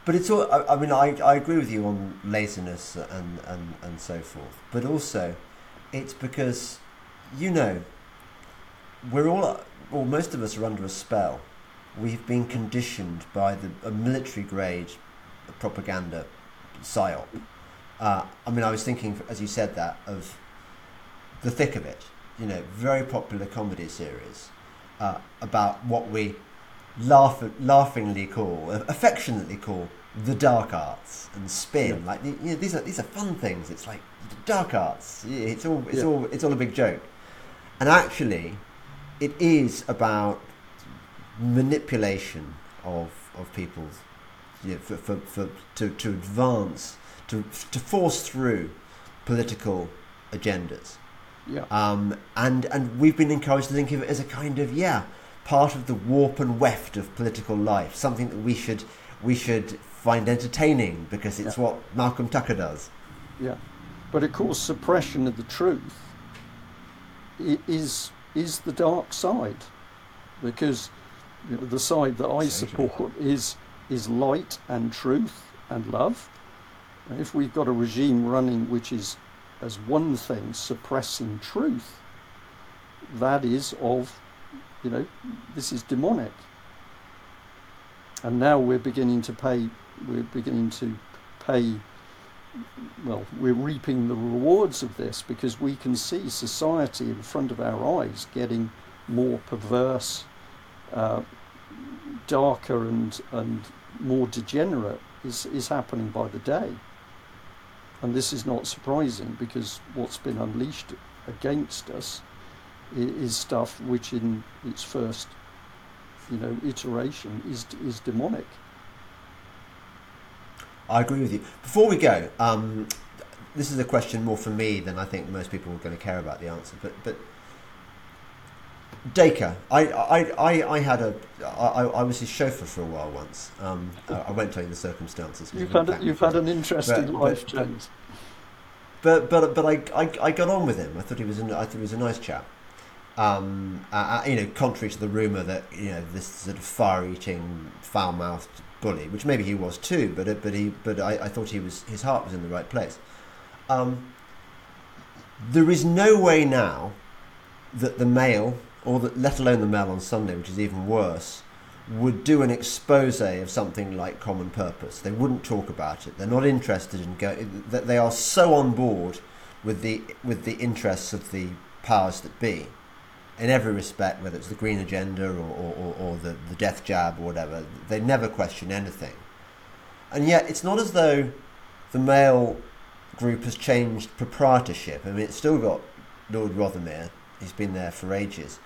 But it's all, I, I mean, I, I agree with you on laziness and, and, and so forth. But also, it's because, you know, we're all, well, most of us are under a spell we've been conditioned by the a military grade propaganda psyop. Uh, I mean, I was thinking, as you said that, of the thick of it. You know, very popular comedy series uh, about what we laugh, laughingly call, affectionately call, the dark arts and spin. Yeah. Like you know, these are these are fun things. It's like dark arts. It's all it's yeah. all it's all a big joke. And actually, it is about manipulation of of people you know, for, for, for to, to advance to to force through political agendas. Yeah. Um, and and we've been encouraged to think of it as a kind of yeah part of the warp and weft of political life, something that we should we should find entertaining because it's yeah. what Malcolm Tucker does. Yeah, but of course, suppression of the truth is is the dark side because the side that I support is is light and truth and love. And if we've got a regime running which is, as one thing, suppressing truth, that is of, you know, this is demonic. And now we're beginning to pay, we're beginning to pay, well, we're reaping the rewards of this because we can see society in front of our eyes getting more perverse uh, darker and, and more degenerate is, is happening by the day. And this is not surprising because what's been unleashed against us is stuff which in its first you know iteration is is demonic I agree with you. Before we go, um, this is a question more for me than I think most people are going to care about the answer. But but Dacre, I, I, I, I had a, I, I was his chauffeur for a while once. Um, I won't tell you the circumstances. You've had, a, you've had an interesting but, life, but, James. But, but, but I, I, I got on with him. I thought he was, a, I thought he was a nice chap. Um, uh, you know, contrary to the rumor that you know this sort of fire-eating, foul-mouthed bully, which maybe he was too, but but he, but I, I thought he was, his heart was in the right place. Um, there is no way now that the Mail or the, let alone the Mail on Sunday, which is even worse, would do an expose of something like common purpose. They wouldn't talk about it. They're not interested in going. That they are so on board with the with the interests of the powers that be. in every respect, whether it's the green agenda or, or, or, or the, the death jab or whatever. They never question anything. And yet, it's not as though the Mail group has changed proprietorship. I mean, it's still got Lord Rothermere, he's been there for ages,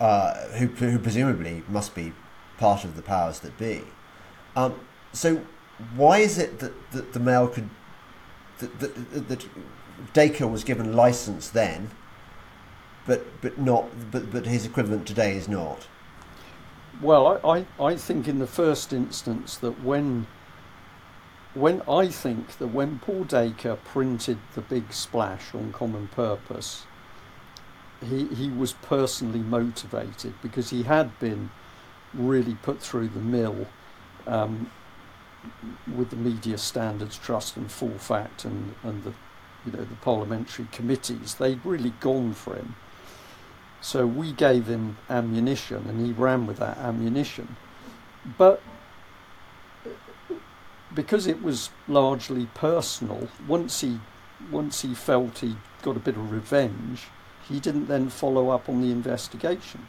uh, who, who presumably must be part of the powers that be. Um, so, why is it that, that the Mail could. that, that, that Dacre was given license then, but, but, not, but, but his equivalent today is not? Well, I, I, I think in the first instance that when when I think that when Paul Dacre printed the big splash on Common Purpose, he he was personally motivated because he had been really put through the mill um, with the Media Standards Trust and Full Fact and and the you know the parliamentary committees. They'd really gone for him. So we gave him ammunition, and he ran with that ammunition. But because it was largely personal, once he once he felt he got a bit of revenge, he didn't then follow up on the investigation.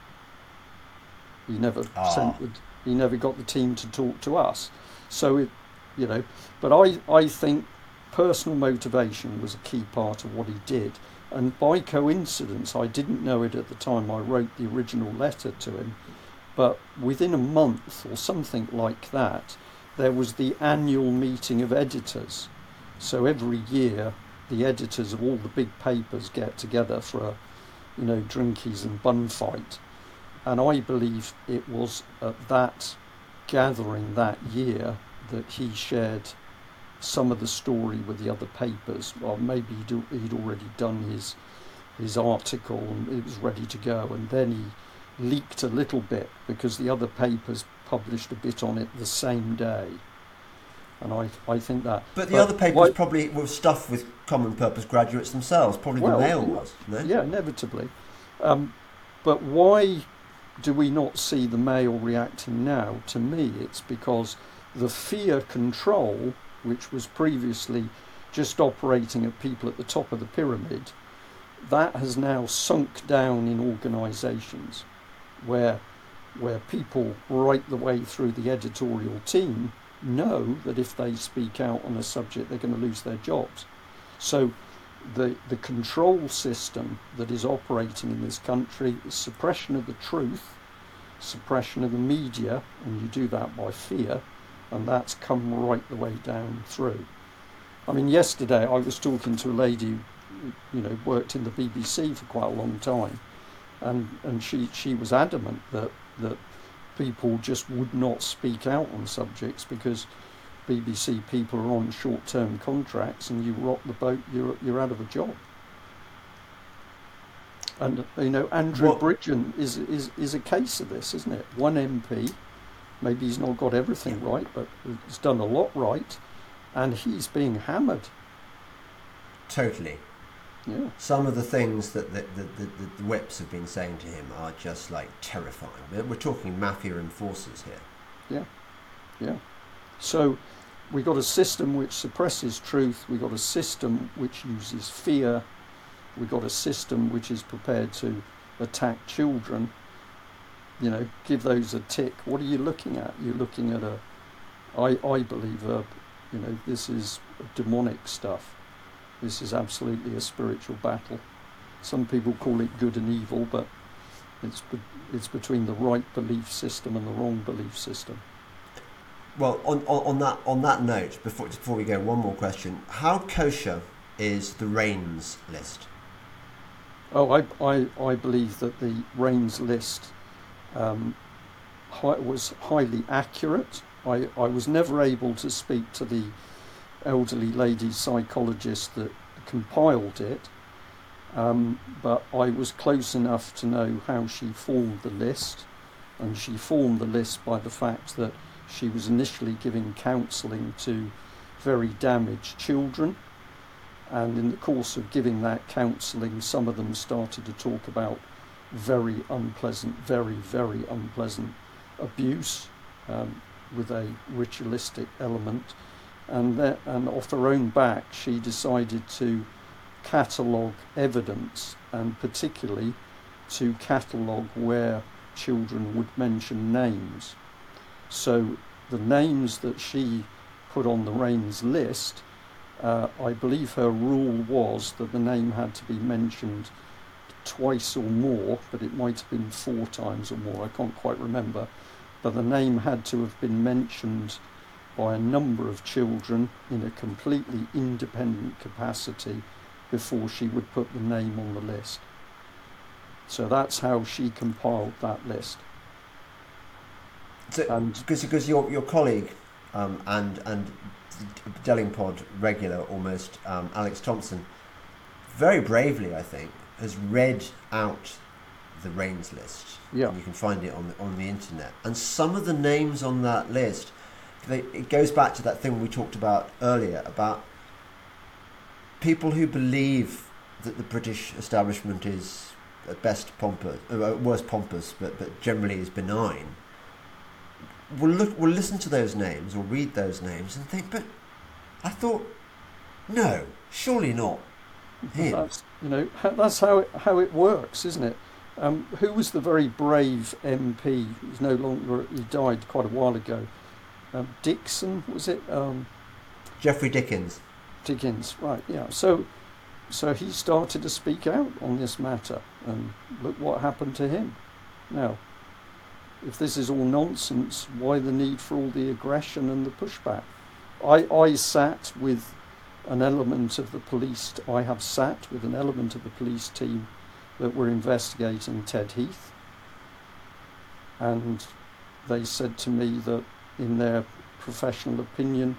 He never Ah. sent the, he never got the team to talk to us. So it you know, but I I think personal motivation was a key part of what he did. And by coincidence, I didn't know it at the time I wrote the original letter to him, but within a month or something like that, there was the annual meeting of editors. So every year, the editors of all the big papers get together for a, you know, drinkies and bun fight. And I believe it was at that gathering that year that he shared some of the story with the other papers. Or maybe he'd, he'd already done his his article and it was ready to go, and then he leaked a little bit because the other papers published a bit on it the same day. And I, I think that. But the other papers why- probably were stuffed with common purpose graduates themselves. Probably Well, the Mail was. No? Yeah, inevitably. Um, but why do we not see the Mail reacting now? To me, it's because the fear control, which was previously just operating at people at the top of the pyramid, that has now sunk down in organisations where where people right the way through the editorial team know that if they speak out on a subject they're going to lose their jobs. So the the control system that is operating in this country is suppression of the truth, suppression of the media, and you do that by fear, and that's come right the way down through. I mean, yesterday I was talking to a lady, who, you know, worked in the BBC for quite a long time, and and she she was adamant that that people just would not speak out on subjects because BBC people are on short-term contracts, and you rock the boat, you're you're out of a job. And you know, Andrew What- Bridgen is is is a case of this, isn't it? One MP, maybe he's not got everything right, but he's done a lot right, and he's being hammered. Totally. Yeah, Some of the things that the, the, the, the whips have been saying to him are just like terrifying. We're we're talking mafia enforcers here. Yeah. Yeah. So we've got a system which suppresses truth. we've got a system which uses fear. we've got a system which is prepared to attack children. You know, give those a tick. What are you looking at? You're looking at a. I I believe a, you know, this is demonic stuff. This is absolutely a spiritual battle. Some people call it good and evil, but it's be, it's between the right belief system and the wrong belief system. Well, on, on, on that on that note, before before we go, one more question: How kosher is the Reigns list? Oh, I, I, I believe that the Reigns list um, was highly accurate. I, I was never able to speak to the elderly lady psychologist that compiled it, um, but I was close enough to know how she formed the list, and she formed the list by the fact that she was initially giving counselling to very damaged children and in the course of giving that counselling, some of them started to talk about very unpleasant, very, very unpleasant abuse um, with a ritualistic element. And, that, and off her own back, she decided to catalogue evidence and particularly to catalogue where children would mention names. So the names that she put on the RAINS list, uh, I believe her rule was that the name had to be mentioned twice or more, but it might have been four times or more, I can't quite remember. But the name had to have been mentioned by a number of children in a completely independent capacity before she would put the name on the list. So that's how she compiled that list. So, because because your your colleague um, and and Delingpod regular almost um, Alex Thomson, very bravely I think has read out the RAINS list. Yeah. You can find it on the, on the internet. And some of the names on that list, they, it goes back to that thing we talked about earlier about people who believe that the British establishment is at best pompous, uh, at worst pompous, but, but generally is benign. We'll look, we'll listen to those names or read those names and think, but I thought, no, surely not. him." That's you know that's how it, how it works, isn't it? Um, who was the very brave MP? He's no longer. He died quite a while ago. Um, Dixon was it? Um, Geoffrey Dickens. Dickens, right? Yeah. So, so he started to speak out on this matter, and look what happened to him. Now, if this is all nonsense, why the need for all the aggression and the pushback? I I sat with an element of the police. I have sat with an element of the police team that were investigating Ted Heath, and they said to me that, in their professional opinion,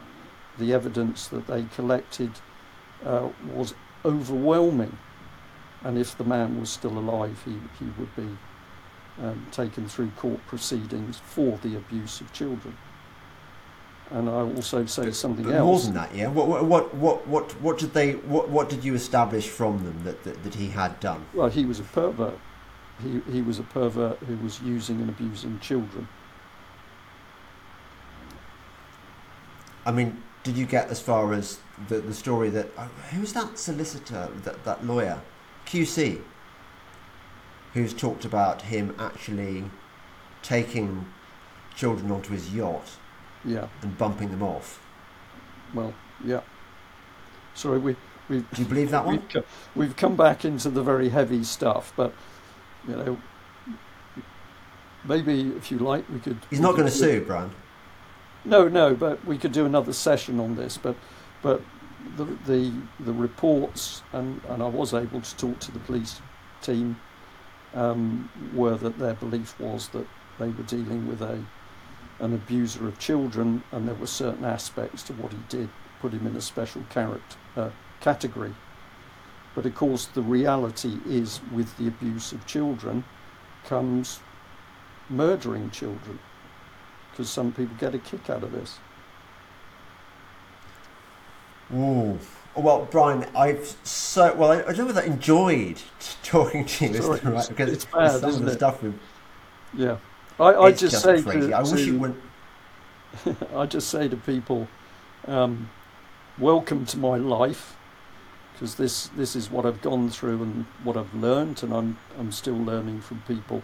the evidence that they collected uh, was overwhelming, and if the man was still alive, he, he would be um, taken through court proceedings for the abuse of children. And I also say something But more else. than that, yeah. What, what, what, what, what, what did they? What, what did you establish from them that, that, that he had done? Well, he was a pervert. He, he was a pervert who was using and abusing children. I mean, did you get as far as the, the story that oh, who's that solicitor, that that lawyer, QC, who's talked about him actually taking children onto his yacht Yeah, and bumping them off? well, yeah. Sorry, we, we, Do you believe that one? We've, co- we've come back into the very heavy stuff, but you know, maybe if you like, we could. He's not going to sue, Brian. No, no, but we could do another session on this. But, but the the the reports, and and I was able to talk to the police team, um, were that their belief was that they were dealing with a an abuser of children, and there were certain aspects to what he did put him in a special character uh, category. But of course, the reality is, with the abuse of children, comes murdering children, because some people get a kick out of this. Ooh. Well, Brian, I've so well. I, I don't know whether I enjoyed talking to you, Sorry, right? Because it's bad, some of the it? stuff we've Yeah, I, I it's just, say to, I wish you wouldn't. I just say to people, um, welcome to my life, because this this is what I've gone through and what I've learned, and I'm I'm still learning from people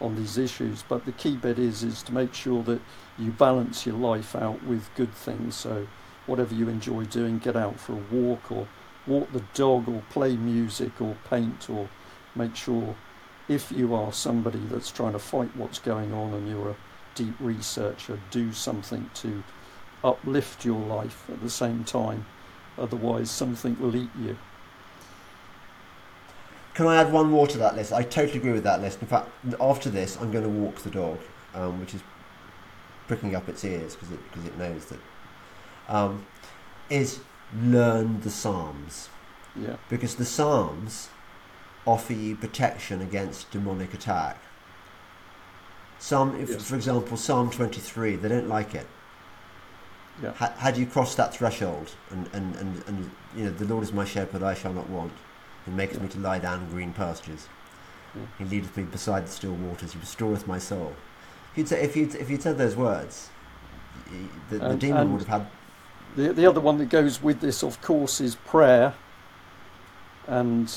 on these issues. But the key bit is is to make sure that you balance your life out with good things. So whatever you enjoy doing, get out for a walk or walk the dog or play music or paint or make sure if you are somebody that's trying to fight what's going on and you're a deep researcher, do something to uplift your life at the same time. Otherwise, something will eat you. Can I add one more to that list? I totally agree with that list. In fact, after this, I'm going to walk the dog, um, which is pricking up its ears because it because it knows that. Um, is learn the Psalms. Yeah, because the Psalms offer you protection against demonic attack. Psalm, if, Yes. for example, Psalm 23, they don't like it. yeah, Ha- had you crossed that threshold? And, and, and, and you know the Lord is my shepherd I shall not want. He maketh me to lie down in green pastures. Yeah. he leadeth me beside the still waters. He restoreth my soul. If you'd, say, if you'd, if you'd said those words the, the demon would have had The the other one that goes with this, of course, is prayer. And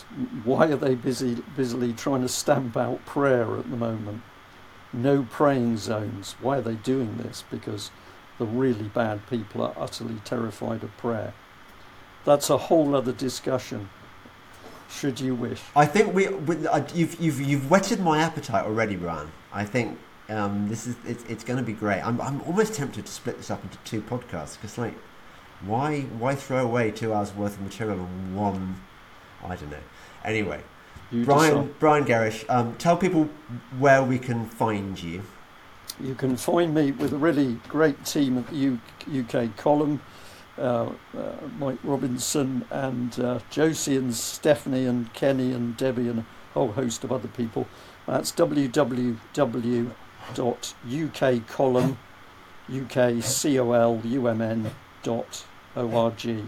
why are they busy busily trying to stamp out prayer at the moment? No praying zones. Why are they doing this? Because the really bad people are utterly terrified of prayer. That's a whole other discussion. Should you wish? I think we, we uh, you've you've you've whetted my appetite already, Brian. I think um, this is it's, it's going to be great. I'm I'm almost tempted to split this up into two podcasts because like, why why throw away two hours worth of material on one? I don't know. Anyway, You Brian. Brian Gerrish, um, tell people where we can find you. You can find me with a really great team at the UK column. Uh, uh, Mike Robinson and uh, Josie and Stephanie and Kenny and Debbie and a whole host of other people. That's www.ukcolumn, U-K-C-O-L-U-M-N dot O-R-G.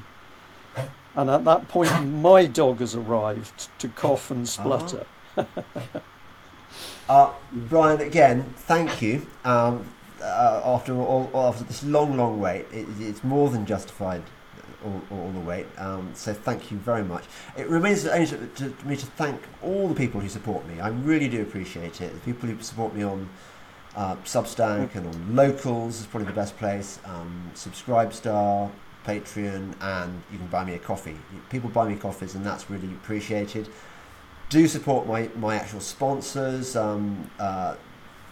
And at that point, my dog has arrived to cough and splutter. Uh, Brian, again, thank you. Um, uh, after all, after this long, long wait, it, it's more than justified. All, all the wait. Um, so thank you very much. It remains only to, to, to me to thank all the people who support me. I really do appreciate it. The people who support me on uh, Substack and on Locals is probably the best place. Um, Subscribestar, Patreon, and you can buy me a coffee. People buy me coffees, and that's really appreciated do support my, my actual sponsors, um, uh,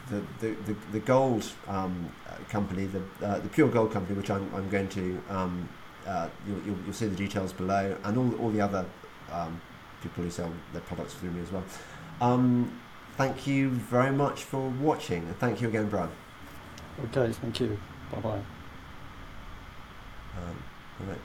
the, the, the, the gold um, company, the, uh, the pure gold company, which I'm, I'm going to, um, uh, you'll, you'll, you'll see the details below, and all, all the other um, people who sell their products through me as well. Um, thank you very much for watching, and thank you again, Brian. Okay, thank you. Bye bye. Um, all right.